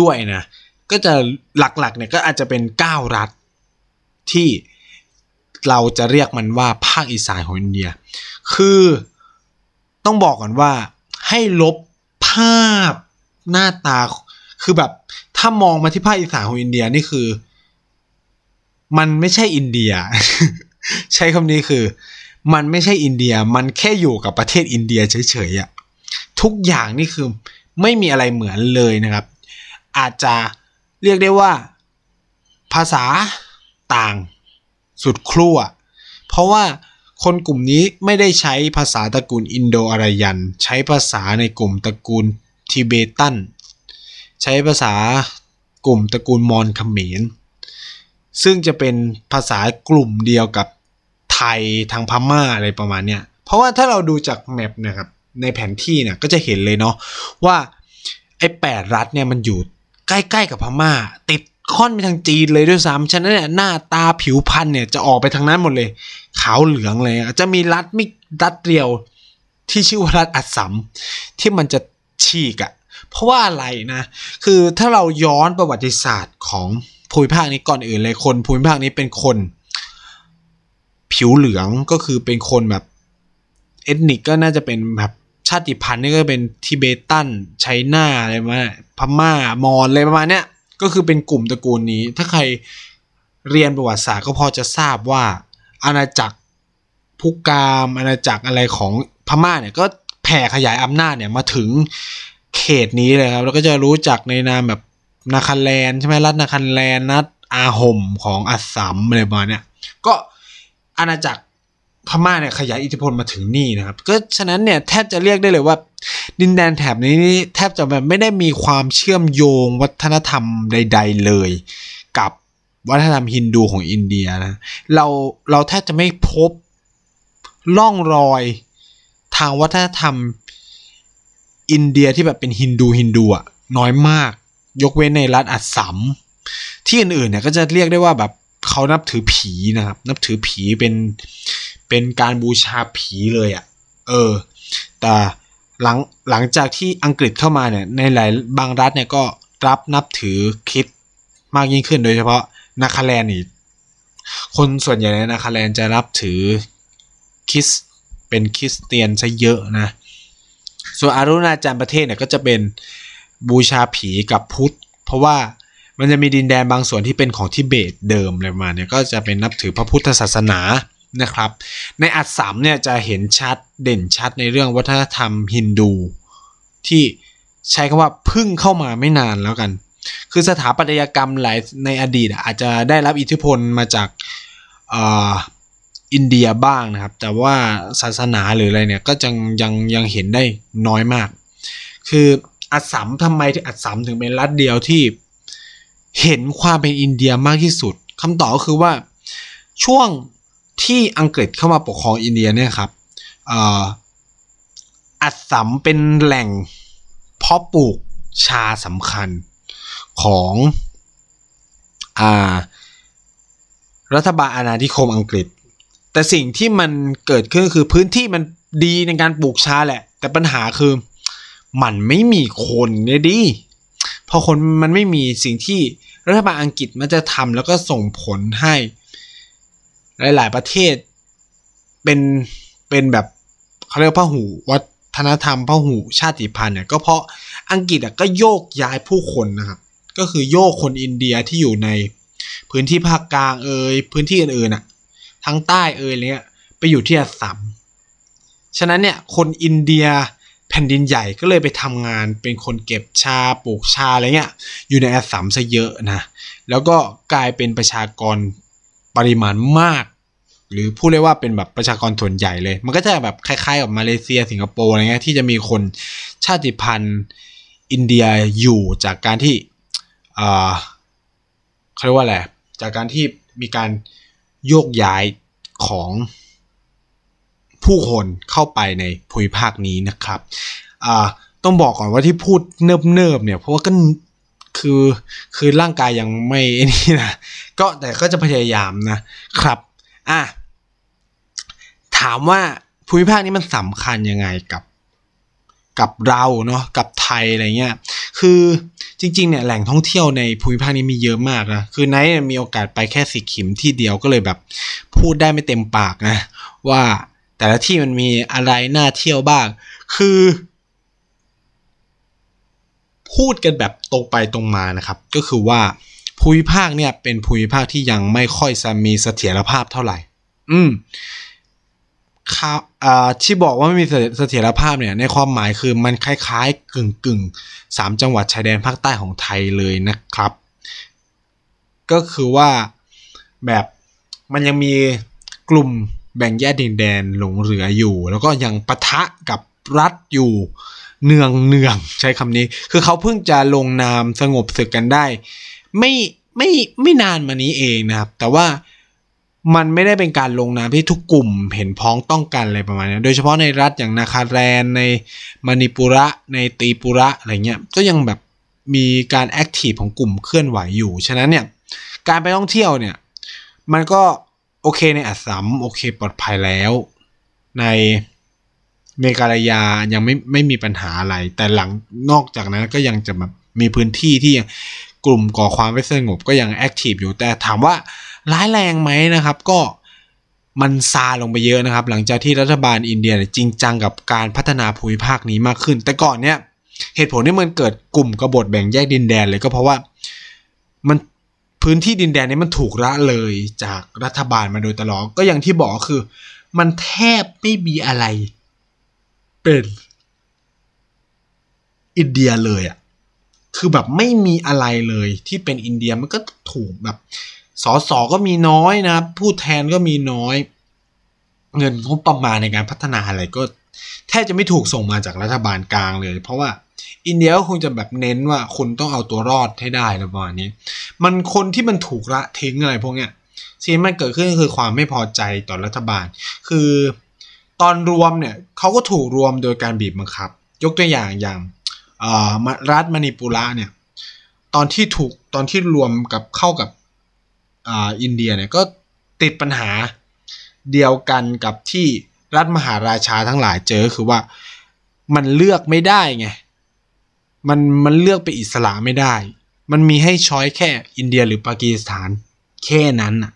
ด้วยนะก็จะหลักๆเนี่ยก็อาจจะเป็น 9 รัฐที่เราจะเรียกมันว่าภาคอีสานของอินเดีย คือต้องบอกก่อนว่าให้ลบภาพหน้าตา คือแบบถ้ามองมาที่ภาคอีสานของอินเดียนี่คือ มันไม่ใช่อินเดีย ใช้คำนี้คือ มันไม่ใช่อินเดีย มันแค่อยู่กับประเทศอินเดียเฉยๆอะทุกอย่างนี่คือไม่มีอะไรเหมือนเลยนะครับ อาจจะเรียกได้ว่า ภาษาต่างสุดครั่ว เพราะว่าคนกลุ่มนี้ไม่ได้ใช้ภาษาตระกูลอินโดอารยัน ใช้ภาษาในกลุ่มตระกูลทิเบตัน ใช้ภาษากลุ่มตระกูลมอญเขมร ซึ่งจะเป็นภาษากลุ่มเดียวกับไทยทางพม่าอะไรประมาณเนี้ยเพราะว่าถ้าเราดูจากแมปนะครับในแผนที่เนี่ยก็จะเห็นเลยเนาะว่าไอ้แปดรัฐเนี่ยมันอยู่ใกล้ๆกับพม่า ติดค่อนไปทางจีนเลยด้วยซ้ำฉะนั้นเนี่ยหน้าตาผิวพรรณเนี่ยจะออกไปทางนั้นหมดเลย ขาวเหลืองเลยจะมีรัฐมิรัฐเดียวที่ชื่อว่ารัฐอัสสัมที่มันจะฉีกอะ่ะ เพราะว่าอะไรนะ คือถ้าเราย้อนประวัติศาสตร์ของภูมิภาคนี้ก่อนอื่นเลยคนภูมิภาคนี้เป็นคน ผิวเหลืองก็คือเป็นคนแบบเอทนิกก็น่าจะเป็นแบบชาติพันธุ์นี่ก็เป็นทิเบตันไชน่าอะไรมาพม่ามอญอะไรประมาณเนี้ยก็คือเป็นกลุ่มตระกูลนี้ ถ้าใครเรียนประวัติศาสตร์ก็พอจะทราบว่าอาณาจักรพุกามอาณาจักรอะไรของพม่าเนี่ยก็แผ่ขยายอำนาจเนี่ยมาถึง ตนี้เลยครับแล้วก็จะรู้จักในนามแบบนาคันแลนใช่ไหมรัฐนาคันแลนนัดอาห่มของอัสสัมอะไรประมาณเนี้ยก็อาณาจักรพม่าเนี่ยขยายอิทธิพลมาถึงนี่นะครับ ก็ฉะนั้นเนี่ยแทบจะเรียกได้เลยว่า ดินแดนแถบนี้แทบจะแบบไม่ได้มีความเชื่อมโยงวัฒนธรรมใด ๆ เลย กับวัฒนธรรมฮินดูของอินเดียนะเราเราแทบจะไม่พบล่องรอยทางวัฒนธรรม อินเดียที่แบบเป็นฮินดูฮินดูอะน้อยมาก ยกเว้นในรัฐอัสสัมที่อื่นๆเนี่ยก็จะเรียกได้ว่าแบบเขานับถือผีนะครับ นับถือผีเป็นเป็นการบูชาผีเลยอะ่ะ เออ แต่หลังหลังจากที่อังกฤษเข้ามาเนี่ย ในหลายบางรัฐเนี่ยก็รับนับถือคิดมากยิ่งขึ้นโดยเฉพาะนาคาแลนด์นี่คนส่วนใหญ่ในนาคาแลนด์จะรับถือคริสเป็นคริสเตียนซะเยอะนะ ส่วนอารุณาจารย์ประเทศเนี่ยก็จะเป็นบูชาผีกับพุทธ เพราะว่ามันจะมีดินแดนบางส่วนที่เป็นของทิเบตเดิมอะไรมาเนี่ยก็จะเป็นนับถือพระพุทธศาสนานะครับ ในอัสสัมเนี่ยจะเห็นชัดเด่นชัดในเรื่องวัฒนธรรมฮินดู ที่ใช้คำว่าพึ่งเข้ามาไม่นานแล้วกัน คือสถาปัตยกรรมหลายในอดีตอาจจะได้รับอิทธิพลมาจาก อินเดียบ้างนะครับ แต่ว่าศาสนาหรืออะไรเนี่ยก็ยังยังยังเห็นได้น้อยมาก คืออัสสัมทำไมที่อัสสัมถึงเป็นรัฐเดียวที่เห็นความเป็นอินเดียมากที่สุดคำตอบก็คือว่าช่วงที่อังกฤษเข้ามาปกครองอินเดียเนี่ยครับอัสสัมเป็นแหล่งเพาะปลูกชาสำคัญของอรัฐบาลอาณานิคมอังกฤษ แต่สิ่งที่มันเกิดขึ้นคือพื้นที่มันดีในการปลูกชาแหละ แต่ปัญหาคือมันไม่มีคนเนี่ยดิพอคนมันไม่มีสิ่งที่รัฐบาลอังกฤษมันจะทำแล้วก็ส่งผลให้ หลาย ๆ ประเทศเป็นเป็นแบบเขาเรียกพหูวัฒนธรรมพหูชาติพันธุ์เนี่ยก็เพราะอังกฤษก็โยกย้ายผู้คนนะครับ ก็คือโยกคนอินเดียที่อยู่ในพื้นที่ภาคกลางเอยพื้นที่อื่นๆอะ ทั้งใต้เอยเนี้ยไปอยู่ที่อัสสัมฉะนั้นเนี่ยคนอินเดียแผ่นดินใหญ่ก็เลยไปทำงานเป็นคนเก็บชาปลูกชาอะไรเงี้ยอยู่ในอัสสัมซะเยอะนะแล้วก็กลายเป็นประชากรปริมาณมาก หรือพูดได้ว่าเป็นแบบประชากรส่วนใหญ่เลย มันก็จะแบบคล้ายๆกับมาเลเซียสิงคโปร์อะไรเงี้ยที่จะมีคนชาติพันธุ์อินเดียอยู่จากการที่เขาเรียกว่าอะไรจากการที่มีการ โยกย้ายของผู้คนเข้าไปในภูมิภาคนี้นะครับต้องบอกก่อนว่าที่พูดเนิบๆเนี่ยเพราะว่าก็คือคือร่างกายยังไม่นี่นะก็แต่ก็จะพยายามนะครับอะถามว่าภูมิภาคนี้มันสำคัญยังไงกับกับเราเนาะกับไทยอะไรเงี้ยคือ จริง ๆ เนี่ยแหล่งท่องเที่ยวในภูมิภาคนี้มีเยอะมากนะ คือไนท์มีโอกาสไปแค่สิขิมที่เดียวก็เลยแบบ พูดได้ไม่เต็มปากนะ ว่าแต่ละที่มันมีอะไรน่าเที่ยวบ้าง คือ พูดกันแบบตรงไปตรงมานะครับ ก็คือว่าภูมิภาคเนี่ยเป็นภูมิภาคที่ยังไม่ค่อยจะมีเสถียรภาพเท่าไหร่ อืม ที่บอกว่าไม่มีเสถียรภาพเนี่ยในความหมายคือมันคล้ายๆ กึ่งกึ่งสามจังหวัดชายแดนภาคใต้ของไทยเลยนะครับ ก็คือว่าแบบมันยังมีกลุ่มแบ่งแยกดินแดนหลงเหลืออยู่ แล้วก็ยังปะทะกับรัฐอยู่เนืองเนืองใช้คำนี้ คือเขาเพิ่งจะลงนามสงบศึกกันได้ ไม่ไม่ไม่นานมานี้เองนะครับ แต่ว่า มันไม่ได้เป็นการลงนามที่ทุกกลุ่มเห็นพ้องต้องกันอะไรประมาณนี้ โดยเฉพาะในรัฐอย่างนาคาแรนในมณิปุระในตีปุระอะไรเงี้ย ก็ยังแบบมีการแอคทีฟของกลุ่มเคลื่อนไหวอยู่ ฉะนั้นเนี่ยการไปท่องเที่ยวเนี่ย มันก็โอเคในอัสสัมโอเคปลอดภัยแล้ว ในเมกาลายายังไม่ไม่มีปัญหาอะไร แต่หลังนอกจากนั้นก็ยังจะแบบมีพื้นที่ที่กลุ่มก่อความไม่สงบก็ยังแอคทีฟอยู่แต่ถามว่า ร้ายแรงไหมนะครับ ก็มันซาลงไปเยอะนะครับ หลังจากที่รัฐบาลอินเดียจริงจังกับการพัฒนาภูมิภาคนี้มากขึ้น แต่ก่อนเนี่ยเหตุผลที่มันเกิดกลุ่มกบฏแบ่งแยกดินแดนเลยก็เพราะว่ามันพื้นที่ดินแดนนี้มันถูกละเลยจากรัฐบาลมาโดยตลอดก็อย่างที่บอกคือ มันแทบไม่มีอะไร เป็นอินเดียเลยอะ่ะคือแบบไม่มีอะไรเลยที่เป็นอินเดียมันก็ถูกแบบ สสก็มีน้อยนะผู้แทนก็มีน้อย เงินงบประมาณในการพัฒนาอะไรก็แทบจะไม่ถูกส่งมาจากรัฐบาลกลางเลย เพราะว่าอินเดียก็คงจะแบบเน้นว่าคุณต้องเอาตัวรอดให้ได้ประมาณนี้ มันคนที่มันถูกละทิ้งอะไรพวกเนี้ยสิ่งมันเกิดขึ้นคือความไม่พอใจต่อรัฐบาล คือตอนรวมเนี่ยเขาก็ถูกรวมโดยการบีบบังคับ ยกตัวอย่างอย่างรัฐมณิปุระเนี่ยตอนที่ถูกตอนที่รวมกับเข้ากับ อ่าอินเดียเนี่ยก็ติดปัญหาเดียวกันกับที่รัฐมหาราชาทั้งหลายเจอคือว่ามันเลือกไม่ได้ไงมันมันเลือกไปอิสระไม่ได้ มันมีให้ช้อยแค่อินเดียหรือปากีสถานแค่นั้นอะ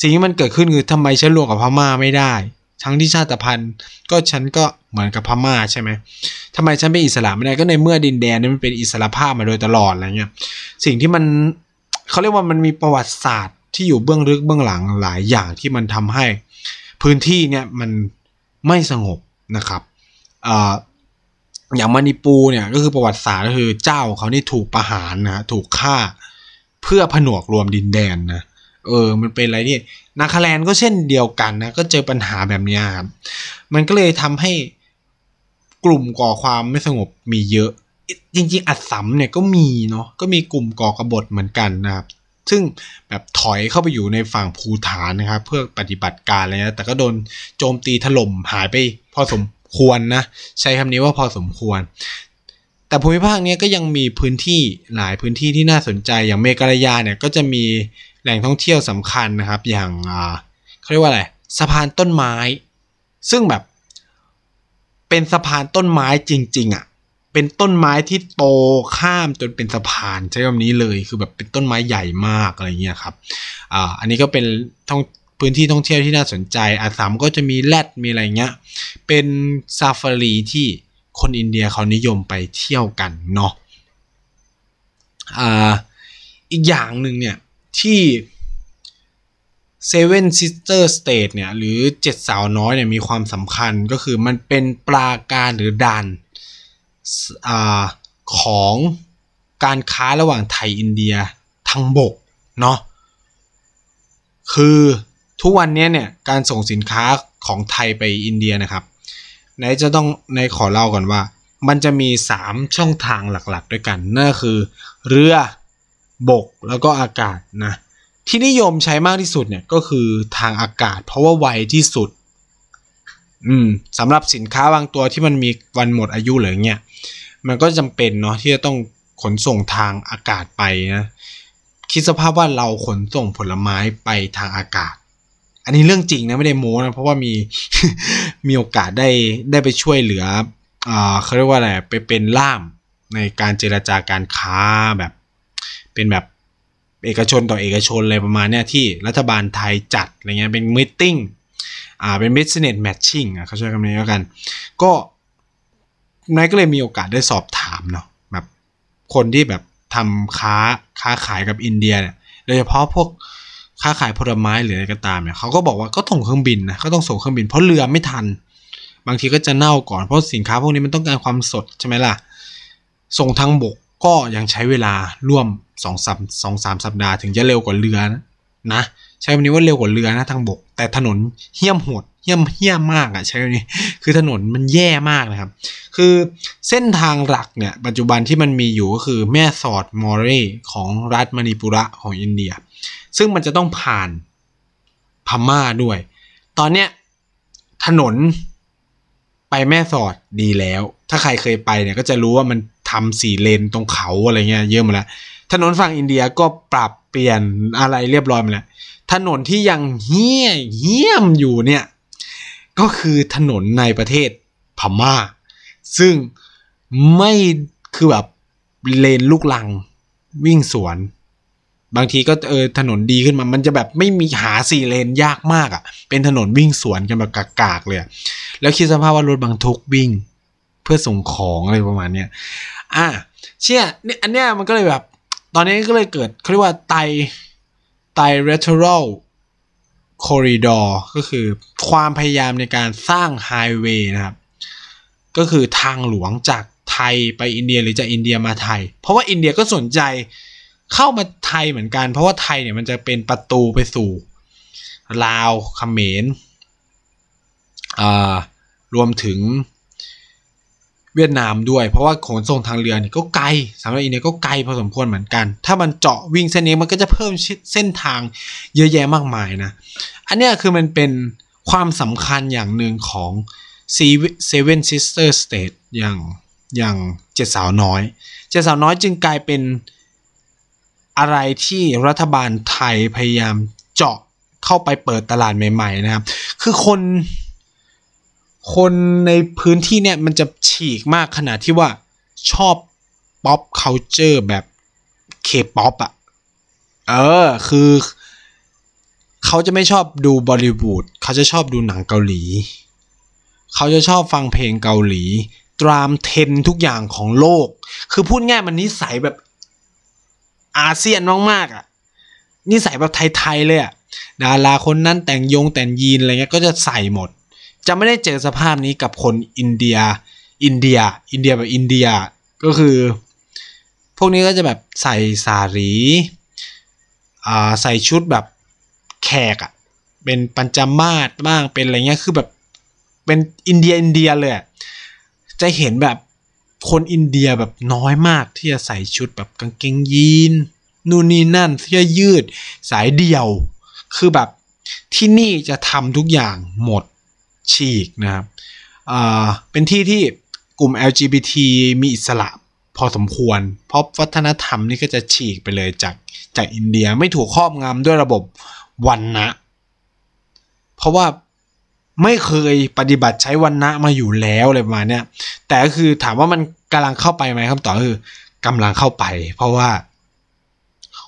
สิ่งที่มันเกิดขึ้นคือทำไมฉันรวมกับพม่าไม่ได้ ทั้งที่ชาติพันธุ์ก็ฉันก็เหมือนกับพม่าใช่ไหมทำไมฉันเป็นอิสระไม่ได้ก็ในเมื่อดินแดนนี้มันเป็นอิสระภาพมาโดยตลอดอะไรเงี้ย สิ่งที่มัน เขาเรียกว่ามันมีประวัติศาสตร์ที่อยู่เบื้องลึกเบื้องหลังหลายอย่างที่มันทำให้ พื้นที่เนี่ยมันไม่สงบนะครับอย่างมานิปูเนี่ยก็คือประวัติศาสตร์ก็คือเจ้าเขานี่ถูกประหารนะถูกฆ่าเพื่อผนวกรวมดินแดนนะเออ มันเป็นอะไรที่นาคาแลนก็เช่นเดียวกันนะ ก็เจอปัญหาแบบนี้ครับ มันก็เลยทำให้กลุ่มก่อความไม่สงบมีเยอะ จริงๆ อัดสัมเนี่ยก็มีเนาะก็มีกลุ่มก่อกบฏเหมือนกันนะครับ ซึ่งแบบถอยเข้าไปอยู่ในฝั่งภูฐานนะครับ เพื่อปฏิบัติการอะไรนะแต่ก็โดนโจมตีถล่มหายไป พอสมควรนะ ใช้คำนี้ว่าพอสมควร แต่ภูมิภาคนี้ก็ยังมีพื้นที่หลายพื้นที่ที่น่าสนใจอย่างเมกาลายาเนี่ยก็จะมีแหล่งท่องเที่ยวสำคัญนะครับ อย่างอ่าเขาเรียกว่าอะไรสะพานต้นไม้ ซึ่งแบบเป็นสะพานต้นไม้จริง ๆอะ่ะ เป็นต้นไม้ที่โตข้ามจนเป็นสะพานใช้คำนี้เลยคือแบบเป็นต้นไม้ใหญ่มากอะไรเงี้ยครับอ่าอันนี้ก็เป็นท่องพื้นที่ท่องเที่ยวที่น่าสนใจอาสามก็จะมีแรดมีอะไรเงี้ยเป็นซาฟารีที่คนอินเดียเขานิยมไปเที่ยวกันเนาะอ่าอีกอย่างหนึ่งเนี่ยที่ Seven Sister State เนี่ยหรือเจ็ดสาวน้อยเนี่ยมีความสำคัญก็คือมันเป็นปราการหรือด่าน อของการค้าระหว่างไทยอินเดียทางบกเนาะคือทุกวันนี้เนี่ยการส่งสินค้าของไทยไปอินเดียนะครับไหนจะต้องในขอเล่าก่อนว่า มันจะมี 3 ช่องทางหลักๆ ด้วยกันนั่นคือ เรือบกแล้วก็อากาศนะที่นิยมใช้มากที่สุดเนี่ยก็คือทางอากาศ เพราะว่าไวที่สุด อืมสำหรับสินค้าบางตัวที่มันมีวันหมดอายุหรือเงี้ยมันก็จำเป็นเนาะที่จะต้องขนส่งทางอากาศไปนะคิดสภาพว่าเราขนส่งผลไม้ไปทางอากาศ อันนี้เรื่องจริงนะไม่ได้โม้นะเพราะว่ามีมีโอกาสได้ได้ไปช่วยเหลืออ่าเขาเรียกว่าอะไรไปเป็นล่ามในการเจรจาการค้าแบบ เป็นแบบเอกชนต่อเอกชนอะไรประมาณเนี้ยที่รัฐบาลไทยจัดอะไรเงี้ยเป็นมิ팅 อ่าเป็น business matching อะเขาใช้คำนี้แล้วกัน ก็นายก็เลยมีโอกาสได้สอบถามเนาะแบบคนที่แบบทำค้าค้าขายกับอินเดียเนี่ยโดยเฉพาะพวกค้าขายผลไม้หรืออะไรก็ตามเนี่ยเขาก็บอกว่าก็ส่งเครื่องบินนะก็ต้องส่งเครื่องบินเพราะเรือไม่ทัน บางทีก็จะเน่าก่อนเพราะสินค้าพวกนี้มันต้องการความสดใช่ไหมล่ะส่งทางบกก็ยังใช้เวลาร่วมสองสามสองสามสัปดาห์ถึงจะเร็วกว่าเรือนะ ใช้คำนี้ว่าเร็วกว่าเรือนะทางบก แต่ถนนเหี้ยมโหดเหี้ยมเหี้ยมมากอะใช้คำนี้คือถนนมันแย่มากนะครับ คือเส้นทางหลักเนี่ยปัจจุบันที่มันมีอยู่ก็คือแม่สอดมอเรของรัฐมณีปุระของอินเดีย ซึ่งมันจะต้องผ่านพม่าด้วย ตอนเนี้ยถนนไปแม่สอดดีแล้ว ถ้าใครเคยไปเนี่ยก็จะรู้ว่ามันทำสี่เลนตรงเขาอะไรเงี้ยเยอะมาแล้ว ถนนฝั่งอินเดียก็ปรับเปลี่ยนอะไรเรียบร้อยมาแล้ว ถนนที่ยังเฮี้ยเหี้ยมอยู่เนี่ย ก็คือถนนในประเทศพม่า ซึ่งไม่คือแบบเลนลูกลังวิ่งสวน บางทีก็เออถนนดีขึ้นมา มันจะแบบไม่มีหาสี่เลนยากมากอะ่ะ เป็นถนนวิ่งสวนกันแบบกากๆเลย แล้วคิดสภาพว่ารถบรรทุกวิ่ง เพื่อส่งของอะไรประมาณเนี้ยอะเชี่ยเนี่ยอันเนี้ยมันก็เลยแบบ ตอนนี้ก็เลยเกิดเขาเรียกว่าไต ไตเรทร a l คอริดอร์ก็คือความพยายามในการสร้างไฮเวย์นะครับ ก็คือทางหลวงจากไทยไปอินเดียหรือจากอินเดียมาไทย เพราะว่าอินเดียก็สนใจเข้ามาไทยเหมือนกัน เพราะว่าไทยเนี่ยมันจะเป็นประตูไปสู่ลาวเขมรรวมถึง เวียดนามด้วย เพราะว่าขนส่งทางเรือเนี่ยก็ไกลสำหรับอินเดียก็ไกลพอสมควรเหมือนกัน ถ้ามันเจาะวิ่งเส้นนี้มันก็จะเพิ่มเส้นทางเยอะแยะมากมายนะ อันนี้คือมันเป็นความสำคัญอย่างหนึ่งของ Seven Sister State อย่างอย่างเจ็ดสาวน้อย เจ็ดสาวน้อยจึงกลายเป็นอะไรที่รัฐบาลไทยพยายามเจาะเข้าไปเปิดตลาดใหม่ ๆ นะครับ คือคน คนในพื้นที่เนี่ยมันจะฉีกมากขนาดที่ว่าชอบ pop culture แบบเคป๊อปอะเออ คือ เขาจะไม่ชอบดูบอลลีวูดเขาจะชอบดูหนังเกาหลี เขาจะชอบฟังเพลงเกาหลี ตามเทรนด์ทุกอย่างของโลก คือพูดง่ายมันนิสัยแบบอาเซียนมากๆอะนิสัยแบบไทย ๆ เลยอะ ดาราคนนั้นแต่งยงแต่งยีนอะไรเงี้ยก็จะใส่หมด จะไม่ได้เจอสภาพนี้กับคนอินเดีย อินเดีย อินเดียแบบอินเดีย ก็คือ พวกนี้ก็จะแบบใส่สารีอ่าใส่ชุดแบบแขกอะเป็นปัญจมาศบ้าง เป็นอะไรเงี้ย คือแบบ เป็นอินเดียอินเดียเลย จะเห็นแบบคนอินเดียแบบน้อยมากที่จะใส่ชุดแบบกางเกงยีนนู่นนี่นั่นเสื้อยืดสายเดี่ยว คือแบบที่นี่จะทำทุกอย่างหมด ฉีกนะครับเป็นที่ที่กลุ่ม LGBT มีอิสระพอสมควร เพราะวัฒนธรรมนี่ก็จะฉีกไปเลยจากจากอินเดียไม่ถูกครอบงำด้วยระบบวันนะเพราะว่าไม่เคยปฏิบัติใช้วันนะมาอยู่แล้วอะไรประมาณนี้แต่ก็คือถามว่ามันกำลังเข้าไปไหมคำตอบคือกำลังเข้าไป เพราะว่า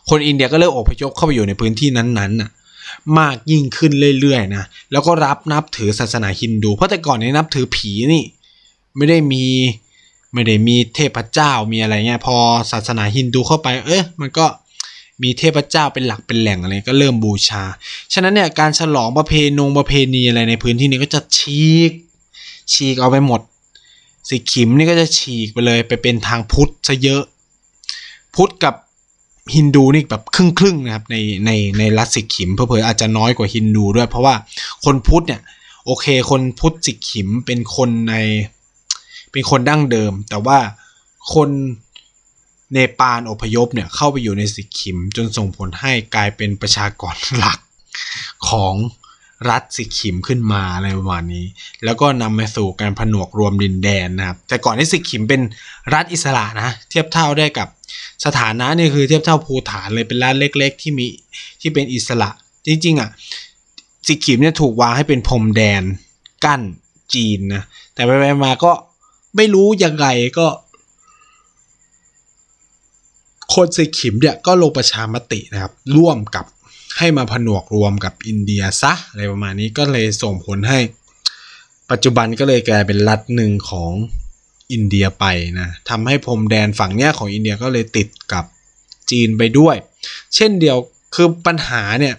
คนอินเดียก็เริ่มอพยพเข้าไปอยู่ในพื้นที่นั้นๆน่ะ มากยิ่งขึ้นเรื่อยๆนะแล้วก็รับนับถือศาสนาฮินดูเพราะแต่ก่อนนี้นับถือผีนี่ ไม่ได้มีไม่ได้มีเทพเจ้ามีอะไรเงี้ยพอศาสนาฮินดูเข้าไป เอ๊ะมันก็มีเทพเจ้าเป็นหลักเป็นแหล่งอะไรก็เริ่มบูชา ฉะนั้นเนี่ยการฉลองประเพณงประเพณีอะไรในพื้นที่นี้ก็จะฉีก ฉีกเอาไปหมดสิขิมนี่ก็จะฉีกไปเลยไปเป็นทางพุทธซะเยอะ พุทธกับ ฮินดูนี่แบบครึ่งครึ่งนะครับในในในรัฐสิกขิมเพื่ออาจจะน้อยกว่าฮินดูด้วย เพราะว่าคนพุทธเนี่ยโอเค คนพุทธสิกขิมเป็นคนในเป็นคนดั้งเดิม แต่ว่าคนเนปาลอพยพเนี่ยเข้าไปอยู่ในสิกขิมจนส่งผลให้กลายเป็นประชากรหลักของ รัฐสิขิมขึ้นมาอะไรประมาณนี้ แล้วก็นำมาสู่การผนวกรวมดินแดนนะครับ แต่ก่อนที่สิขิมเป็นรัฐอิสระนะเทียบเท่าได้กับสถานะนี่คือเทียบเท่าภูฐานเลยเป็นรัฐเล็ก ๆ ที่มีที่เป็นอิสระ จริงๆอะสิขิมเนี่ยถูกวางให้เป็นพรมแดนกั้นจีนนะแต่ไปๆมาก็ไม่รู้ยังไงก็คนสิขิมเนี่ยก็ลงประชามตินะครับ ร่วมกับ ให้มาผนวกรวมกับอินเดียซะอะไรประมาณนี้ก็เลยส่งผลให้ ปัจจุบันก็เลยกลายเป็นรัฐหนึ่งของอินเดียไปนะทำให้พรมแดนฝั่งเนี้ยของอินเดียก็เลยติดกับจีนไปด้วย เช่นเดียวคือปัญหาเนี่ย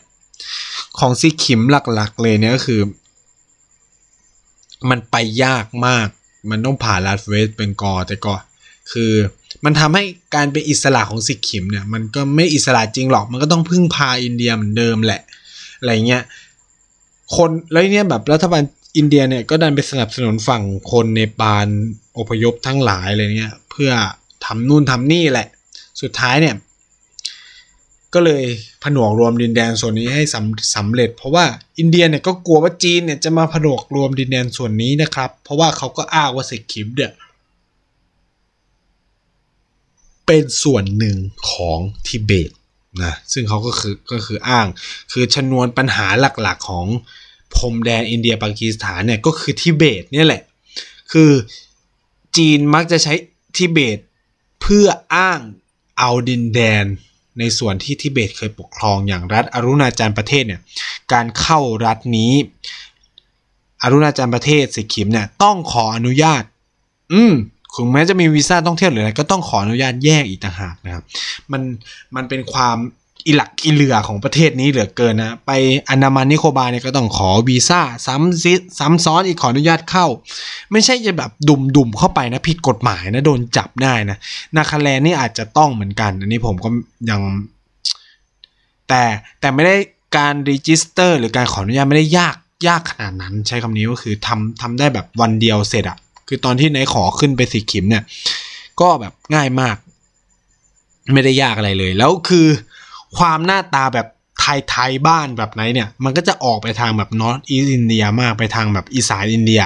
ของซิคิมหลักๆ เลยเนี่ยก็คือ มันไปยากมาก มันต้องผ่านรัฐเวสต์เบงกอแต่ก็คือ มันทำให้การเป็นอิสระของสิกขิมเนี่ยมันก็ไม่อิสระจริงหรอก มันก็ต้องพึ่งพาอินเดียเหมือนเดิมแหละอะไรเงี้ยคนแล้วเนี่ยแบบรัฐบาลอินเดียเนี่ยก็ดันไปสนับสนุนฝั่งคนในปานอพยพทั้งหลายอะไรเงี้ยเพื่อทำนู่นทำนี่แหละ สุดท้ายเนี่ย ก็เลยผนวกรวมดินแดนส่วนนี้ให้สำสำเร็จ เพราะว่าอินเดียเนี่ยก็กลัวว่าจีนเนี่ยจะมาผนวกรวมดินแดนส่วนนี้นะครับ เพราะว่าเขาก็อ้างว่าสิกขิมเนี่ย เป็นส่วนหนึ่งของทิเบตนะซึ่งเขาก็คือก็คืออ้าง คือชนวนปัญหาหลักๆของพรมแดนอินเดียปากีสถานเนี่ยก็คือทิเบตเนี่ยแหละ คือจีนมักจะใช้ทิเบตเพื่ออ้างเอาดินแดนในส่วนที่ทิเบตเคยปกครองอย่างรัฐอรุณาจารประเทศเนี่ยการเข้ารัฐนี้ อรุณาจารประเทศสิกิมเนี่ยต้องขออนุญาต อืม ถึงแม้จะมีวีซ่าท่องเที่ยวหรืออะไรก็ต้องขออนุญาตแยกอีกต่างหากนะครับ มันมันเป็นความอิหลักอิเหลือของประเทศนี้เหลือเกินนะไปอันดามันนิโคบาเนี่ยก็ต้องขอวีซ่าซ้ำซิซ้ำซ้อนอีกขออนุญาตเข้า ไม่ใช่จะแบบดุมดุมเข้าไปนะผิดกฎหมายนะโดนจับได้นะนาคาแลนนี่อาจจะต้องเหมือนกัน อันนี้ผมก็ยัง แต่แต่ไม่ได้การรีจิสเตอร์ หรือการขออนุญาตไม่ได้ยากยากขนาดนั้น ใช้คำนี้ก็คือทำทำได้แบบวันเดียวเสร็จอะ คือตอนที่นายขอขึ้นไปสีขิมเนี่ย ก็แบบง่ายมาก ไม่ได้ยากอะไรเลย แล้วคือความหน้าตาแบบไทยๆบ้านแบบไหนเนี่ย มันก็จะออกไปทางแบบนอตอีสอินเดียมากไปทางแบบอีสานอินเดีย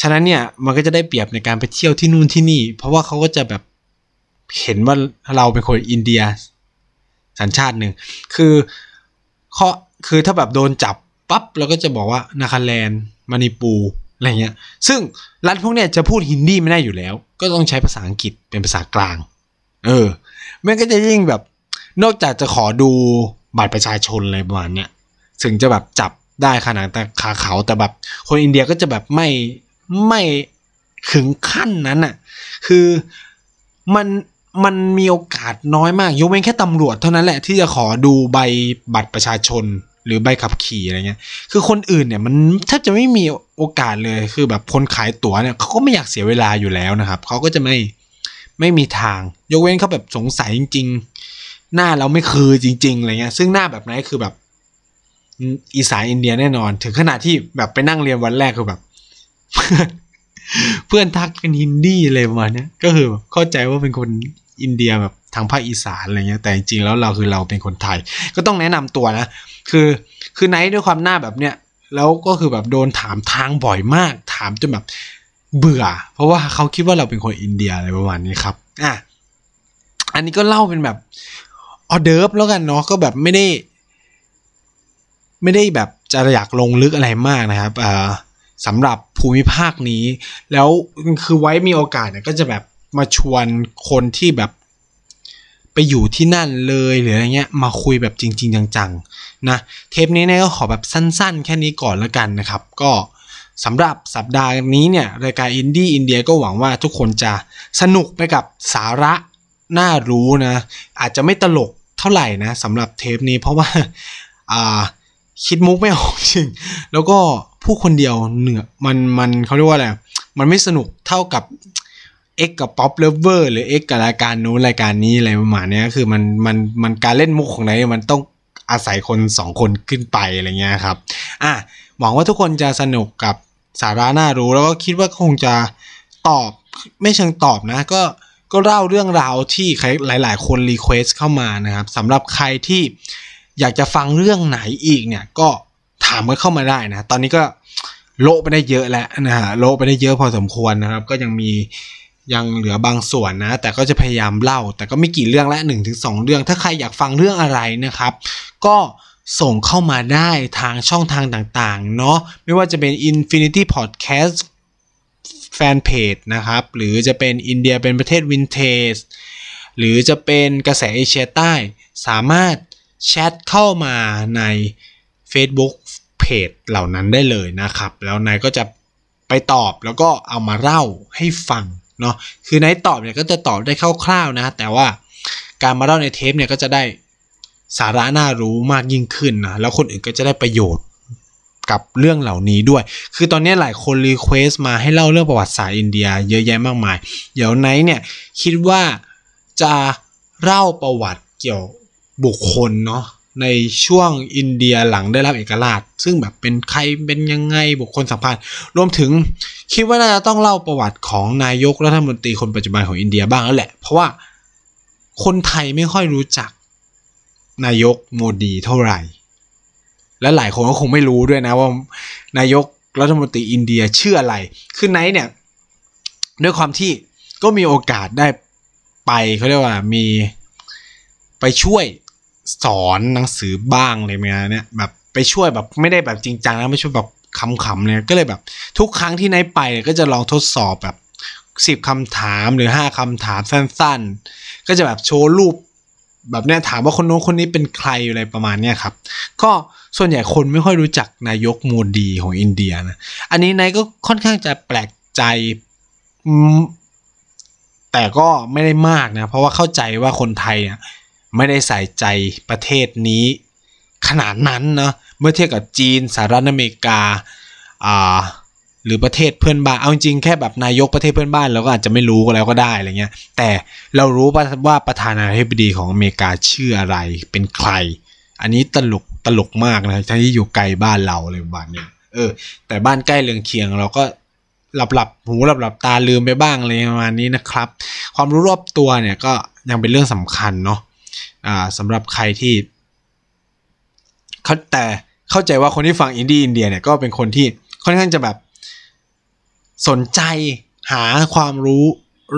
ฉะนั้นเนี่ยมันก็จะได้เปรียบในการไปเที่ยวที่นู่นที่นี่ เพราะว่าเขาก็จะแบบเห็นว่าเราเป็นคนอินเดีย สัญชาติหนึ่ง คือข้อคือถ้าแบบโดนจับปั๊บเราก็จะบอกว่านาคาแลนด์มานิปู อะไรเงี้ย ซึ่งรัฐพวกเนี้ยจะพูดฮินดีไม่ได้อยู่แล้ว ก็ต้องใช้ภาษาอังกฤษเป็นภาษากลาง เออมันก็จะยิ่งแบบ นอกจากจะขอดูบัตรประชาชนอะไรประมาณเนี้ย ถึงจะแบบจับได้ขนาดแต่ขาเขาแต่แบบ คนอินเดียก็จะแบบไม่ไม่ถึงขั้นนั้นอะ คือมันมันมีโอกาสน้อยมากยกเว้นแค่ตำรวจเท่านั้นแหละที่จะขอดูใบบัตรประชาชนหรือใบขับขี่อะไรเงี้ย คือคนอื่นเนี่ยมันแทบจะไม่มี โอกาสเลยคือแบบคนขายตั๋วเนี่ยเขาก็ไม่อยากเสียเวลาอยู่แล้วนะครับเขาก็จะไม่ไม่มีทาง ยกเว้นเขาแบบสงสัยจริง ๆ หน้าเราไม่คือจริงๆอะไรเงี้ย ซึ่งหน้าแบบนั้นคือแบบอีสานอินเดียแน่นอน ถึงขนาดที่แบบไปนั่งเรียนวันแรกคือแบบ เพื่อนทักเป็นฮินดี้อะไรประมาณนี้ก็คือเข้าใจว่าเป็นคนอินเดียแบบทางภาคอีสานอะไรเงี้ยแต่จริงๆแล้วเราคือเราเป็นคนไทย ก็ต้องแนะนำตัวนะ คือคือไนท์ด้วยความหน้าแบบเนี้ย แล้วก็คือแบบโดนถามทางบ่อยมาก ถามจนแบบเบื่อ เพราะว่าเขาคิดว่าเราเป็นคนอินเดียอะไรประมาณนี้ครับอะอันนี้ก็เล่าเป็นแบบออเดิร์ฟแล้วกันเนาะก็แบบไม่ได้ ไม่ได้แบบจะอยากลงลึกอะไรมากนะครับอ่าสำหรับภูมิภาคนี้ แล้วคือไว้มีโอกาสเนี่ยก็จะแบบมาชวนคนที่แบบ ไปอยู่ที่นั่นเลยหรืออะไรเงี้ยมาคุยแบบจริง ๆ จังๆนะเทปนี้เนี่ยก็ขอแบบสั้น ๆ แค่นี้ก่อนแล้วกันนะครับ ก็สำหรับสัปดาห์นี้เนี่ยรายการอินดี้อินเดียก็หวังว่าทุกคนจะสนุกไปกับสาระน่ารู้นะ อาจจะไม่ตลกเท่าไหร่นะสำหรับเทปนี้เพราะว่าอ่าคิดมุกไม่ออกจริง แล้วก็ผู้คนเดียวเหนือมันมันเขาเรียกว่าอะไร มันไม่สนุกเท่ากับ X กับ Pop Lover หรือ X กับรายการนู้นรายการนี้อะไรประมาณนี้คือมันมันมันการเล่นมุกของไหนมันต้องอาศัยคนสองคนขึ้นไปอะไรเงี้ยครับอะหวังว่าทุกคนจะสนุกกับสาระน่ารู้แล้วก็คิดว่าคงจะตอบไม่เชิงตอบนะก็ก็เล่าเรื่องราวที่ใครหลาย ๆ คน request เข้ามานะครับสำหรับใครที่อยากจะฟังเรื่องไหนอีกเนี่ยก็ถามกันเข้ามาได้นะ ตอนนี้ก็โละไปได้เยอะแล้วนะฮะโละไปได้เยอะพอสมควรนะครับ ก็ยังมี ยังเหลือบางส่วนนะ แต่ก็จะพยายามเล่า แต่ก็ไม่กี่เรื่องละ1นถึงสเรื่อง ถ้าใครอยากฟังเรื่องอะไรนะครับ ก็ส่งเข้ามาได้ทางช่องทางต่างๆ เนาะไม่ว่าจะเป็น Infinity Podcast แฟนเพจนะครับ หรือจะเป็นอินเดียเป็นประเทศวินเทจหรือจะเป็นกระแสเอเชียใต้ สามารถแชทเข้ามาใน Facebook เพจเหล่านั้นได้เลยนะครับ แล้วนายก็จะไปตอบแล้วก็เอามาเล่าให้ฟัง เนาะคือนายตอบเนี่ยก็จะตอบได้คร่าวๆนะ แต่ว่าการมาเล่าในเทปเนี่ยก็จะได้สาระน่ารู้มากยิ่งขึ้นนะแล้วคนอื่นก็จะได้ประโยชน์กับเรื่องเหล่านี้ด้วย คือตอนนี้หลายคน request มาให้เล่าเรื่องประวัติศาสตร์อินเดีย เยอะแยะมากมาย เดี๋ยวไนท์เนี่ยคิดว่าจะเล่าประวัติเกี่ยวบุคคลเนาะ ในช่วงอินเดียหลังได้รับเอกราช ซึ่งแบบเป็นใครเป็นยังไงบุคคลสำคัญรวมถึงคิดว่าน่าจะต้องเล่าประวัติของนายกรัฐมนตรีคนปัจจุบันของอินเดียบ้างแล้วแหละ เพราะว่าคนไทยไม่ค่อยรู้จักนายกโมดีเท่าไหร่ และหลายคนก็คงไม่รู้ด้วยนะว่านายกรัฐมนตรีอินเดียชื่ออะไร คือไนท์เนี่ย ด้วยความที่ก็มีโอกาสได้ไปเขาเรียกว่ามีไปช่วย สอนหนังสือบ้างเลยไหมเนี่ยแบบไปช่วยแบบไม่ได้แบบจริงจังนะไม่ช่วยแบบขำๆเลยก็เลยแบบ ทุกครั้งที่ไนท์ไปก็จะลองทดสอบแบบสิบคำถามหรือห้าคำถามสั้นๆ ก็จะแบบโชว์รูปแบบเนี้ยถามว่าคนโน้นคนนี้เป็นใครอะไรประมาณเนี้ยครับ ก็ส่วนใหญ่คนไม่ค่อยรู้จักนายกโมดีของอินเดียนะ อันนี้นายก็ค่อนข้างจะแปลกใจ แต่ก็ไม่ได้มากนะ เพราะว่าเข้าใจว่าคนไทยอะ ไม่ได้ใส่ใจประเทศนี้ ขนาดนั้นเนาะเมื่อเทียบกับจีนสหรัฐอเมริกาอ่าหรือประเทศเพื่อนบ้านเอาจริงแค่แบบนายกประเทศเพื่อนบ้านเราก็อาจจะไม่รู้ก็แล้วก็ได้อะไรเงี้ย แต่เรารู้ว่าประธานาธิบดีของอเมริกาชื่ออะไรเป็นใคร อันนี้ตลกตลกมากนะทั้งที่อยู่ไกลบ้านเราเลยบ้านเนี่ยเออ แต่บ้านใกล้เรืองเคียงเราก็หลับหลับหูหลับหลับตาลืมไปบ้างอะไรประมาณนี้นะครับ ความรู้รอบตัวเนี่ยก็ยังเป็นเรื่องสำคัญเนาะ อ่าสำหรับใครที่เขาแต่เข้าใจว่าคนที่ฟังอินดี้อินเดียเนี่ยก็เป็นคนที่ค่อนข้างจะแบบสนใจหาความรู้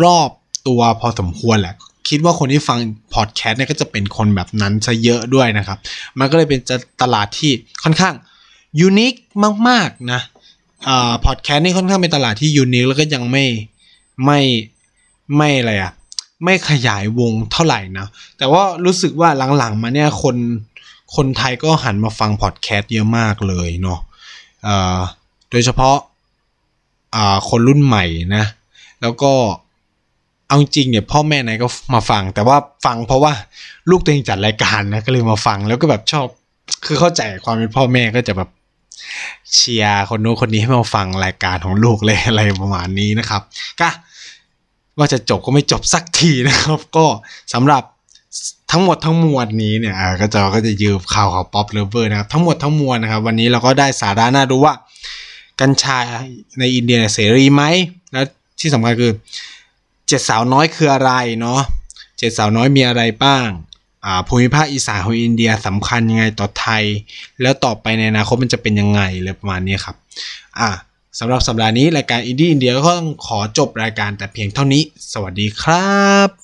รอบตัวพอสมควรแหละ คิดว่าคนที่ฟังพอดแคสต์เนี่ยก็จะเป็นคนแบบนั้นซะเยอะด้วยนะครับ มันก็เลยเป็นตลาดที่ค่อนข้าง unique มากๆนะอ่าพอดแคสต์นี่ค่อนข้างเป็นตลาดที่ unique แล้วก็ยังไม่ไม่ไม่อะไรอะ ไม่ขยายวงเท่าไหร่นะ แต่ว่ารู้สึกว่าหลังๆมาเนี่ยคนคนไทยก็หันมาฟังพอดแคสต์เยอะมากเลยเนาะโดยเฉพาะคนรุ่นใหม่นะ แล้วก็เอาจริงเนี่ยพ่อแม่ไหนก็มาฟัง แต่ว่าฟังเพราะว่าลูกตัวเองจัดรายการนะก็เลยมาฟังแล้วก็แบบชอบคือเข้าใจความเป็นพ่อแม่ก็จะแบบเชียร์คนโน้นคนนี้ให้มาฟังรายการของลูกเลยอะไรประมาณนี้นะครับก็ ว่าจะจบก็ไม่จบสักทีนะครับ ก็สำหรับทั้งหมดทั้งมวลนี้เนี่ยก็จะก็จะยืมข่าวของป๊อปเลเวอร์นะครับทั้งหมดทั้งมวลนะครับ วันนี้เราก็ได้สาระน่ารู้ว่า กัญชาในอินเดียเสรีไหมแล้วที่สำคัญคือเจ็ดสาวน้อยคืออะไรเนาะเจ็ดสาวน้อยมีอะไรบ้างอ่าภูมิภาคอีสานของอินเดียสำคัญยังไงต่อไทย แล้วต่อไปในอนาคตมันจะเป็นยังไงเลยประมาณนี้ครับ อ่า สำหรับสัปดาห์นี้รายการอินดี้อินเดียก็ต้องขอจบรายการแต่เพียงเท่านี้ สวัสดีครับ